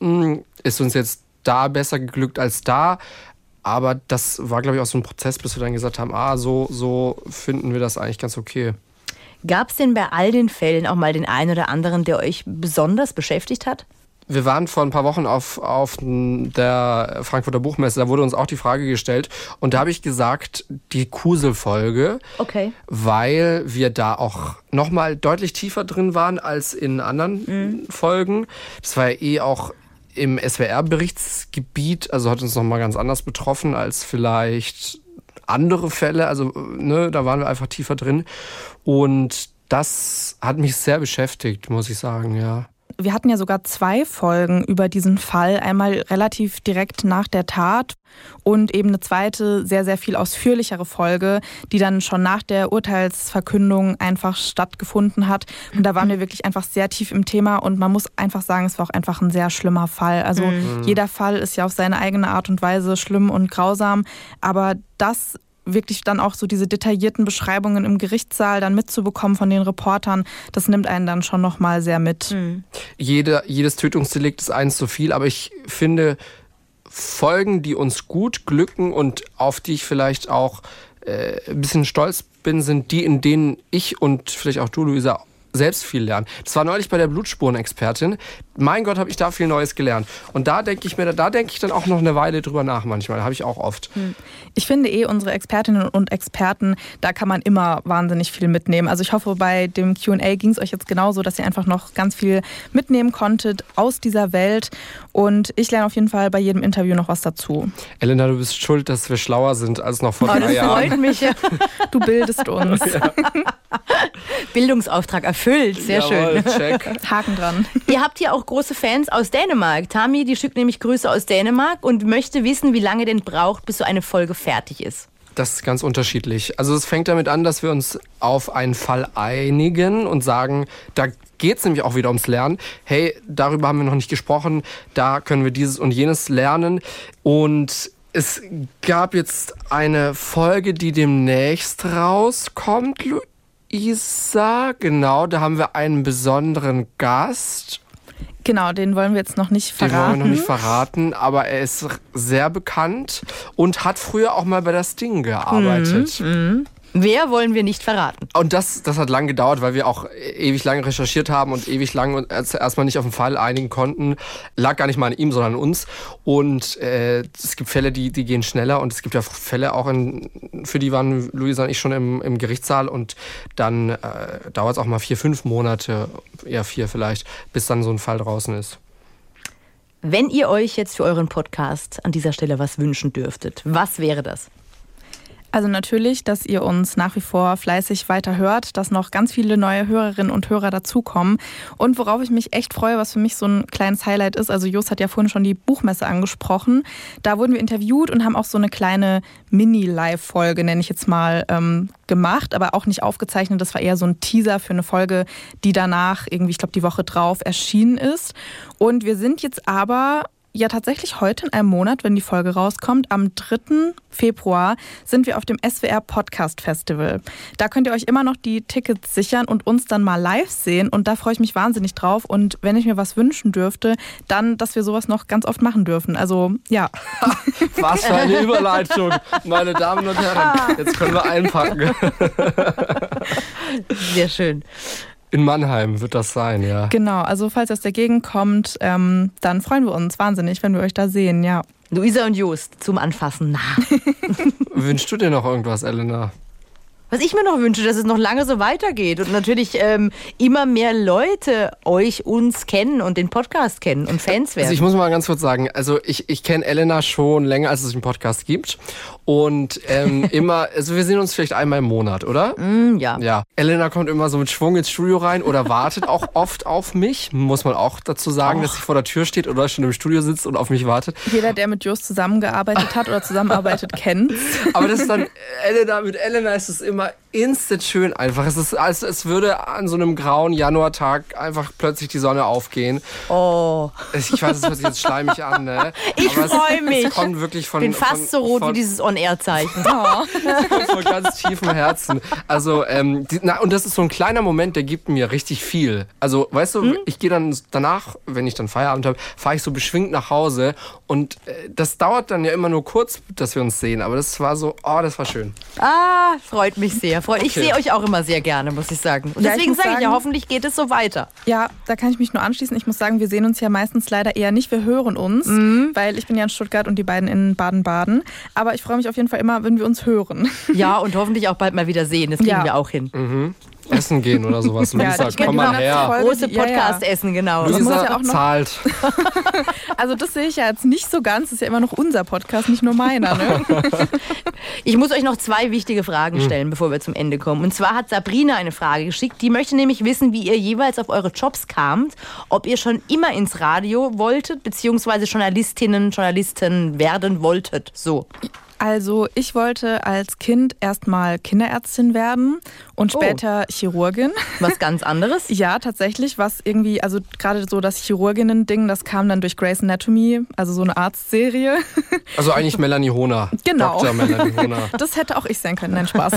hm, ist uns jetzt da besser geglückt als da. Aber das war, glaube ich, auch so ein Prozess, bis wir dann gesagt haben, ah, so, so finden wir das eigentlich ganz okay. Gab es denn bei all den Fällen auch mal den einen oder anderen, der euch besonders beschäftigt hat? Wir waren vor ein paar Wochen auf, auf der Frankfurter Buchmesse, da wurde uns auch die Frage gestellt und da habe ich gesagt, die Kusel-Folge, Okay. weil wir da auch nochmal deutlich tiefer drin waren als in anderen Folgen. Das war ja eh auch im SWR-Berichtsgebiet, also hat uns nochmal ganz anders betroffen als vielleicht andere Fälle. Also, ne, da waren wir einfach tiefer drin. Und das hat mich sehr beschäftigt, muss ich sagen, ja. Wir hatten ja sogar zwei Folgen über diesen Fall. Einmal relativ direkt nach der Tat und eben eine zweite, sehr, sehr viel ausführlichere Folge, die dann schon nach der Urteilsverkündung einfach stattgefunden hat. Und da waren wir wirklich einfach sehr tief im Thema und man muss einfach sagen, es war auch einfach ein sehr schlimmer Fall. Also mhm. jeder Fall ist ja auf seine eigene Art und Weise schlimm und grausam, aber das wirklich dann auch so diese detaillierten Beschreibungen im Gerichtssaal dann mitzubekommen von den Reportern, das nimmt einen dann schon nochmal sehr mit. Mhm. Jede, jedes Tötungsdelikt ist eins zu viel, aber ich finde Folgen, die uns gut glücken und auf die ich vielleicht auch äh, ein bisschen stolz bin, sind die, in denen ich und vielleicht auch du, Luisa, selbst viel lernen. Das war neulich bei der Blutspurenexpertin. Mein Gott, habe ich da viel Neues gelernt. Und da denke ich mir, da denke ich dann auch noch eine Weile drüber nach manchmal. Habe ich auch oft. Hm. Ich finde eh, unsere Expertinnen und Experten, da kann man immer wahnsinnig viel mitnehmen. Also ich hoffe, bei dem QA ging es euch jetzt genauso, dass ihr einfach noch ganz viel mitnehmen konntet aus dieser Welt. Und ich lerne auf jeden Fall bei jedem Interview noch was dazu. Elena, du bist schuld, dass wir schlauer sind als noch vor oh, drei Jahren. Das freut mich. Du bildest uns. Ja. Bildungsauftrag erfüllt. Sehr Jawohl, schön. Check. Haken dran. Ihr habt hier auch große Fans aus Dänemark. Tami, die schickt nämlich Grüße aus Dänemark und möchte wissen, wie lange denn braucht, bis so eine Folge fertig ist. Das ist ganz unterschiedlich. Also es fängt damit an, dass wir uns auf einen Fall einigen und sagen, da geht es nämlich auch wieder ums Lernen. Hey, darüber haben wir noch nicht gesprochen, da können wir dieses und jenes lernen. Und es gab jetzt eine Folge, die demnächst rauskommt, Isa, genau, da haben wir einen besonderen Gast. Genau, den wollen wir jetzt noch nicht verraten. Den wollen wir noch nicht verraten, aber er ist sehr bekannt und hat früher auch mal bei der Sting gearbeitet. Mhm, Wer wollen wir nicht verraten? Und das, das hat lang gedauert, weil wir auch ewig lange recherchiert haben und ewig lang erstmal nicht auf den Fall einigen konnten. Lag gar nicht mal an ihm, sondern an uns. Und äh, es gibt Fälle, die, die gehen schneller und es gibt ja Fälle auch, in, für die waren Luisa und ich schon im, im Gerichtssaal und dann äh, dauert es auch mal vier, fünf Monate, eher vier vielleicht, bis dann so ein Fall draußen ist. Wenn ihr euch jetzt für euren Podcast an dieser Stelle was wünschen dürftet, was wäre das? Also natürlich, dass ihr uns nach wie vor fleißig weiter hört, dass noch ganz viele neue Hörerinnen und Hörer dazukommen. Und worauf ich mich echt freue, was für mich so ein kleines Highlight ist, also Jos hat ja vorhin schon die Buchmesse angesprochen. Da wurden wir interviewt und haben auch so eine kleine Mini-Live-Folge, nenne ich jetzt mal, ähm, gemacht, aber auch nicht aufgezeichnet. Das war eher so ein Teaser für eine Folge, die danach irgendwie, ich glaube, die Woche drauf erschienen ist. Und wir sind jetzt aber ja, tatsächlich heute in einem Monat, wenn die Folge rauskommt, am 3. Februar, sind wir auf dem SWR Podcast Festival. Da könnt ihr euch immer noch die Tickets sichern und uns dann mal live sehen. Und da freue ich mich wahnsinnig drauf. Und wenn ich mir was wünschen dürfte, dann, dass wir sowas noch ganz oft machen dürfen. Also, ja. Was für eine Überleitung, meine Damen und Herren. Jetzt können wir einpacken. Sehr schön. In Mannheim wird das sein, ja. Genau, also falls das dagegen kommt, ähm, dann freuen wir uns wahnsinnig, wenn wir euch da sehen, ja. Luisa und Just zum Anfassen nah. Wünschst du dir noch irgendwas, Elena? Was ich mir noch wünsche, dass es noch lange so weitergeht und natürlich ähm, immer mehr Leute euch, uns kennen und den Podcast kennen und Fans werden. Also ich muss mal ganz kurz sagen, also ich, ich kenne Elena schon länger, als es einen Podcast gibt. Und ähm, immer, also wir sehen uns vielleicht einmal im Monat, oder? Mm, ja. Ja. Elena kommt immer so mit Schwung ins Studio rein oder wartet auch oft auf mich. Muss man auch dazu sagen, Och. dass sie vor der Tür steht oder schon im Studio sitzt und auf mich wartet. Jeder, der mit Just zusammengearbeitet hat oder zusammenarbeitet, kennt. Aber das ist dann, Elena, mit Elena ist es immer immer instant schön einfach. Es ist, als es würde an so einem grauen Januartag einfach plötzlich die Sonne aufgehen. Oh. Ich weiß, es hört sich jetzt schleimig an, ne? Ich freue mich. Es kommt wirklich von. Ich bin fast von, so rot von, wie dieses On-Air-Zeichen. Oh. von ganz tiefem Herzen. Also, ähm, die, na, und das ist so ein kleiner Moment, der gibt mir richtig viel. Also, weißt du, hm? ich gehe dann danach, wenn ich dann Feierabend habe, fahre ich so beschwingt nach Hause und äh, das dauert dann ja immer nur kurz, dass wir uns sehen. Aber das war so, oh, das war schön. Ah, freut mich sehr. Okay. Ich sehe euch auch immer sehr gerne, muss ich sagen. Und ja, deswegen sage ich ja, hoffentlich geht es so weiter. Ja, da kann ich mich nur anschließen. Ich muss sagen, wir sehen uns ja meistens leider eher nicht. Wir hören uns, mhm. weil ich bin ja in Stuttgart und die beiden in Baden-Baden. Aber ich freue mich auf jeden Fall immer, wenn wir uns hören. Ja, und hoffentlich auch bald mal wieder sehen. Das kriegen ja. wir auch hin. Mhm. Essen gehen oder sowas. Luisa, die komm mal Folge, her. Große ja, ja. Podcast-Essen, genau. muss Luisa ja auch noch- zahlt. Also das sehe ich ja jetzt nicht so ganz. Das ist ja immer noch unser Podcast, nicht nur meiner. Ne? Ich muss euch noch zwei wichtige Fragen stellen, bevor wir zum Ende kommen. Und zwar hat Sabrina eine Frage geschickt. Die möchte nämlich wissen, wie ihr jeweils auf eure Jobs kamt. Ob ihr schon immer ins Radio wolltet, beziehungsweise Journalistinnen, Journalisten werden wolltet. So. Also ich wollte als Kind erstmal Kinderärztin werden und Oh. später Chirurgin. Was ganz anderes. Ja, tatsächlich, was irgendwie, also gerade so das Chirurginnen-Ding, das kam dann durch Grey's Anatomy, also so eine Arztserie. Also eigentlich Melanie Hohner. Genau. Dr. Melanie Hohner. Das hätte auch ich sein können, nein, Spaß.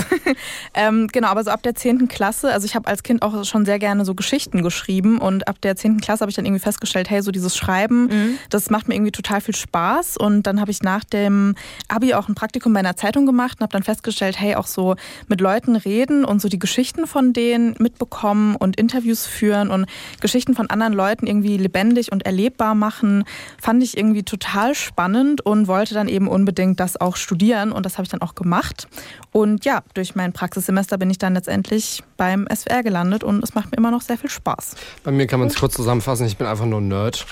ähm, genau, aber so ab der 10. Klasse, also ich habe als Kind auch schon sehr gerne so Geschichten geschrieben und ab der 10. Klasse habe ich dann irgendwie festgestellt, hey, so dieses Schreiben, das macht mir irgendwie total viel Spaß und dann habe ich nach dem Abi auch ein Praktikum bei einer Zeitung gemacht und habe dann festgestellt, hey, auch so mit Leuten reden und so die Geschichten von denen mitbekommen und Interviews führen und Geschichten von anderen Leuten irgendwie lebendig und erlebbar machen, fand ich irgendwie total spannend und wollte dann eben unbedingt das auch studieren und das habe ich dann auch gemacht. Und ja, durch mein Praxissemester bin ich dann letztendlich beim SWR gelandet und es macht mir immer noch sehr viel Spaß. Bei mir kann man es kurz zusammenfassen, ich bin einfach nur ein Nerd.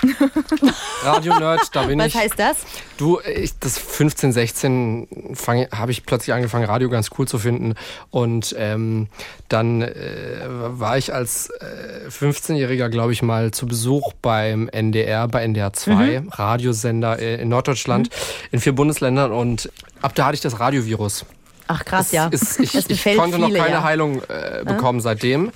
Radio-Nerd, da bin Was ich. heißt das? Du, ich, das 15, 16 fange- habe ich plötzlich angefangen, Radio ganz cool zu finden. Und ähm, dann äh, war ich als äh, 15-Jähriger, glaube ich, mal zu Besuch beim NDR, bei NDR 2, Radiosender äh, in Norddeutschland, in vier Bundesländern. Und ab da hatte ich das Radiovirus. Ach krass, Es ja. Ist, ich, Das ich konnte noch viele, keine ja. Heilung äh, bekommen seitdem.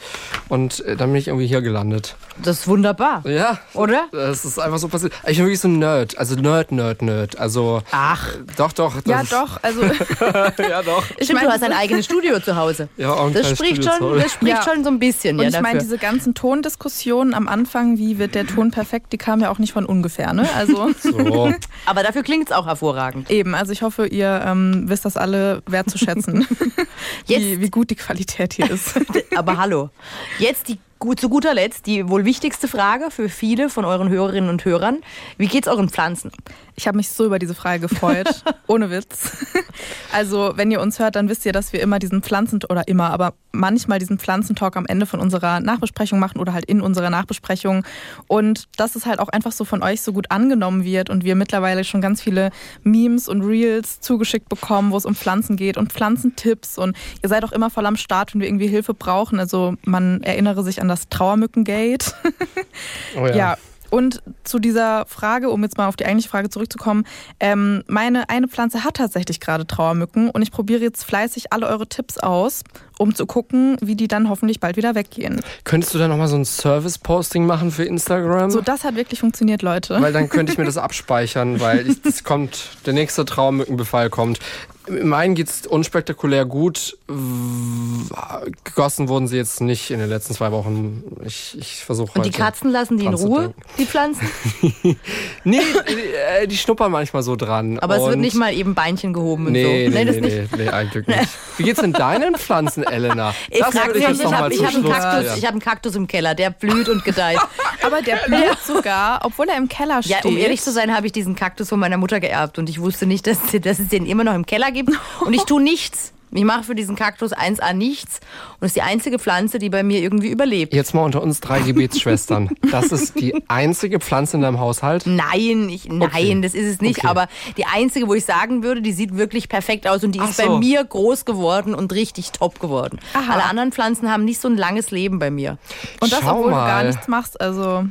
Und äh, dann bin ich irgendwie hier gelandet. Das ist wunderbar. Ja. Oder? Das ist einfach so passiert. Ich bin wirklich so ein Nerd. Also Nerd, Nerd, Nerd. Also. Ach. Doch, doch. Ja, doch, also ja, doch. ich Stimmt, meine, du hast ein eigenes Studio zu Hause. Ja, auch ein Das kleines spricht, Studio zu schon, das spricht Ja. schon so ein bisschen und ja, ich meine, diese ganzen Tondiskussionen am Anfang, wie wird der Ton perfekt, die kamen ja auch nicht von ungefähr, ne? Also So. Aber dafür klingt es auch hervorragend. eben, also ich hoffe, ihr ähm, wisst das alle wertzuschätzen, Jetzt- wie, wie gut die Qualität hier ist. Aber hallo. Jetzt die, zu guter Letzt die wohl wichtigste Frage für viele von euren Hörerinnen und Hörern. Wie geht's euren Pflanzen? Ich habe mich so über diese Frage gefreut, ohne Witz. Also, wenn ihr uns hört, dann wisst ihr, dass wir immer diesen Pflanzen oder immer, aber manchmal diesen Pflanzentalk am Ende von unserer Nachbesprechung machen oder halt in unserer Nachbesprechung und dass es halt auch einfach so von euch so gut angenommen wird und wir mittlerweile schon ganz viele Memes und Reels zugeschickt bekommen, wo es um Pflanzen geht und Pflanzentipps und ihr seid auch immer voll am Start, wenn wir irgendwie Hilfe brauchen. Also, man erinnere sich an das Trauermückengate. Oh ja. Ja. Und zu dieser Frage, um jetzt mal auf die eigentliche Frage zurückzukommen, ähm, meine eine Pflanze hat tatsächlich gerade Trauermücken und ich probiere jetzt fleißig alle eure Tipps aus, um zu gucken, wie die dann hoffentlich bald wieder weggehen. Könntest du da nochmal so ein Service-Posting machen für Instagram? So, das hat wirklich funktioniert, Leute. weil dann könnte ich mir das abspeichern, weil ich, das kommt, der nächste Traummückenbefall kommt. Im einen geht's unspektakulär gut. Gegossen wurden sie jetzt nicht in den letzten zwei Wochen. Ich, ich versuche Und die Katzen lassen die in Ruhe, die Pflanzen? Nee, die, äh, die schnuppern manchmal so dran. Aber es wird Und- nicht mal eben Beinchen gehoben und Nee, so. nee, nee, nicht. nee, nee, eigentlich nicht. Wie geht's denn deinen Pflanzen, Elena? Ich Das frag würde mich, jetzt ich noch mal habe einen, ich hab einen Kaktus im Keller, der blüht und gedeiht. Aber der blüht sogar, obwohl er im Keller Ja, steht. um ehrlich zu sein, habe ich diesen Kaktus von meiner Mutter geerbt und ich wusste nicht, dass, dass es den immer noch im Keller gibt. Und ich tue nichts. Ich mache für diesen Kaktus 1A nichts. Und es ist die einzige Pflanze, die bei mir irgendwie überlebt. Jetzt mal unter uns drei Gebetsschwestern. Das ist die einzige Pflanze in deinem Haushalt? Nein, ich, nein, Okay. das ist es nicht. Okay. Aber die einzige, wo ich sagen würde, die sieht wirklich perfekt aus und die Ach ist bei so. mir groß geworden und richtig top geworden. Aha. Alle anderen Pflanzen haben nicht so ein langes Leben bei mir. und das, Schau obwohl du gar mal. nichts machst. Also,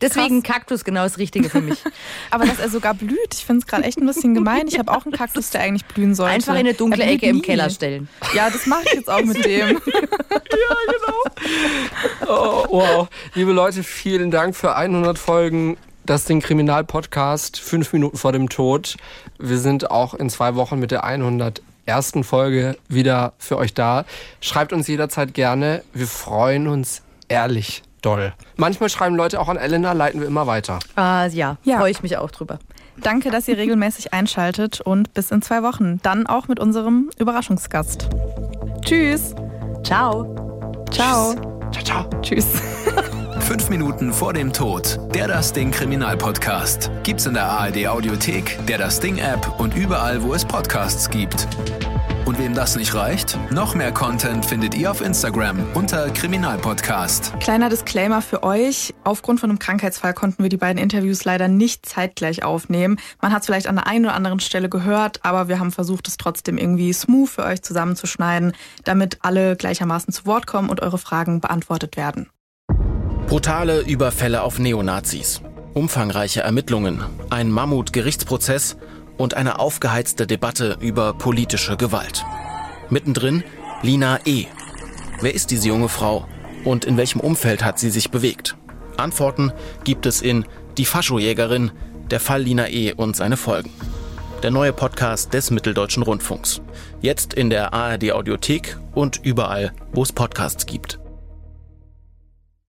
Deswegen Kaktus genau das Richtige für mich. aber dass er sogar blüht, ich finde es gerade echt ein bisschen gemein. Ich habe auch einen Kaktus, der eigentlich blühen sollte. Einfach in eine dunkle Ecke im. Keller stellen. Ja, das mache ich jetzt auch mit dem. Oh, wow. Liebe Leute, vielen Dank für 100 Folgen. Das Ding Kriminal-Podcast, fünf Minuten vor dem Tod. Wir sind auch in zwei Wochen mit der 101. Folge wieder für euch da. Schreibt uns jederzeit gerne. Wir freuen uns ehrlich doll. Manchmal schreiben Leute auch an Elena, leiten wir immer weiter. Ah, ja, Ja. freue ich mich auch drüber. Danke, dass ihr regelmäßig einschaltet und bis in zwei Wochen. Dann auch mit unserem Überraschungsgast. Tschüss. Ciao. Ciao. Ciao, ciao. Tschüss. Fünf Minuten vor dem Tod. Der Das Ding Kriminalpodcast. Gibt's in der ARD Audiothek, der Das Ding App und überall, wo es Podcasts gibt. Und wem das nicht reicht, noch mehr Content findet ihr auf Instagram unter Kriminalpodcast. Kleiner Disclaimer für euch. Aufgrund von einem Krankheitsfall konnten wir die beiden Interviews leider nicht zeitgleich aufnehmen. Man hat es vielleicht an der einen oder anderen Stelle gehört, aber wir haben versucht, es trotzdem irgendwie smooth für euch zusammenzuschneiden, damit alle gleichermaßen zu Wort kommen und eure Fragen beantwortet werden. Brutale Überfälle auf Neonazis, umfangreiche Ermittlungen, ein Mammut-Gerichtsprozess und eine aufgeheizte Debatte über politische Gewalt. Mittendrin Lina E. Wer ist diese junge Frau und in welchem Umfeld hat sie sich bewegt? Antworten gibt es in Die Faschojägerin, der Fall Lina E. und seine Folgen. Der neue Podcast des Mitteldeutschen Rundfunks. Jetzt in der ARD Audiothek und überall, wo es Podcasts gibt.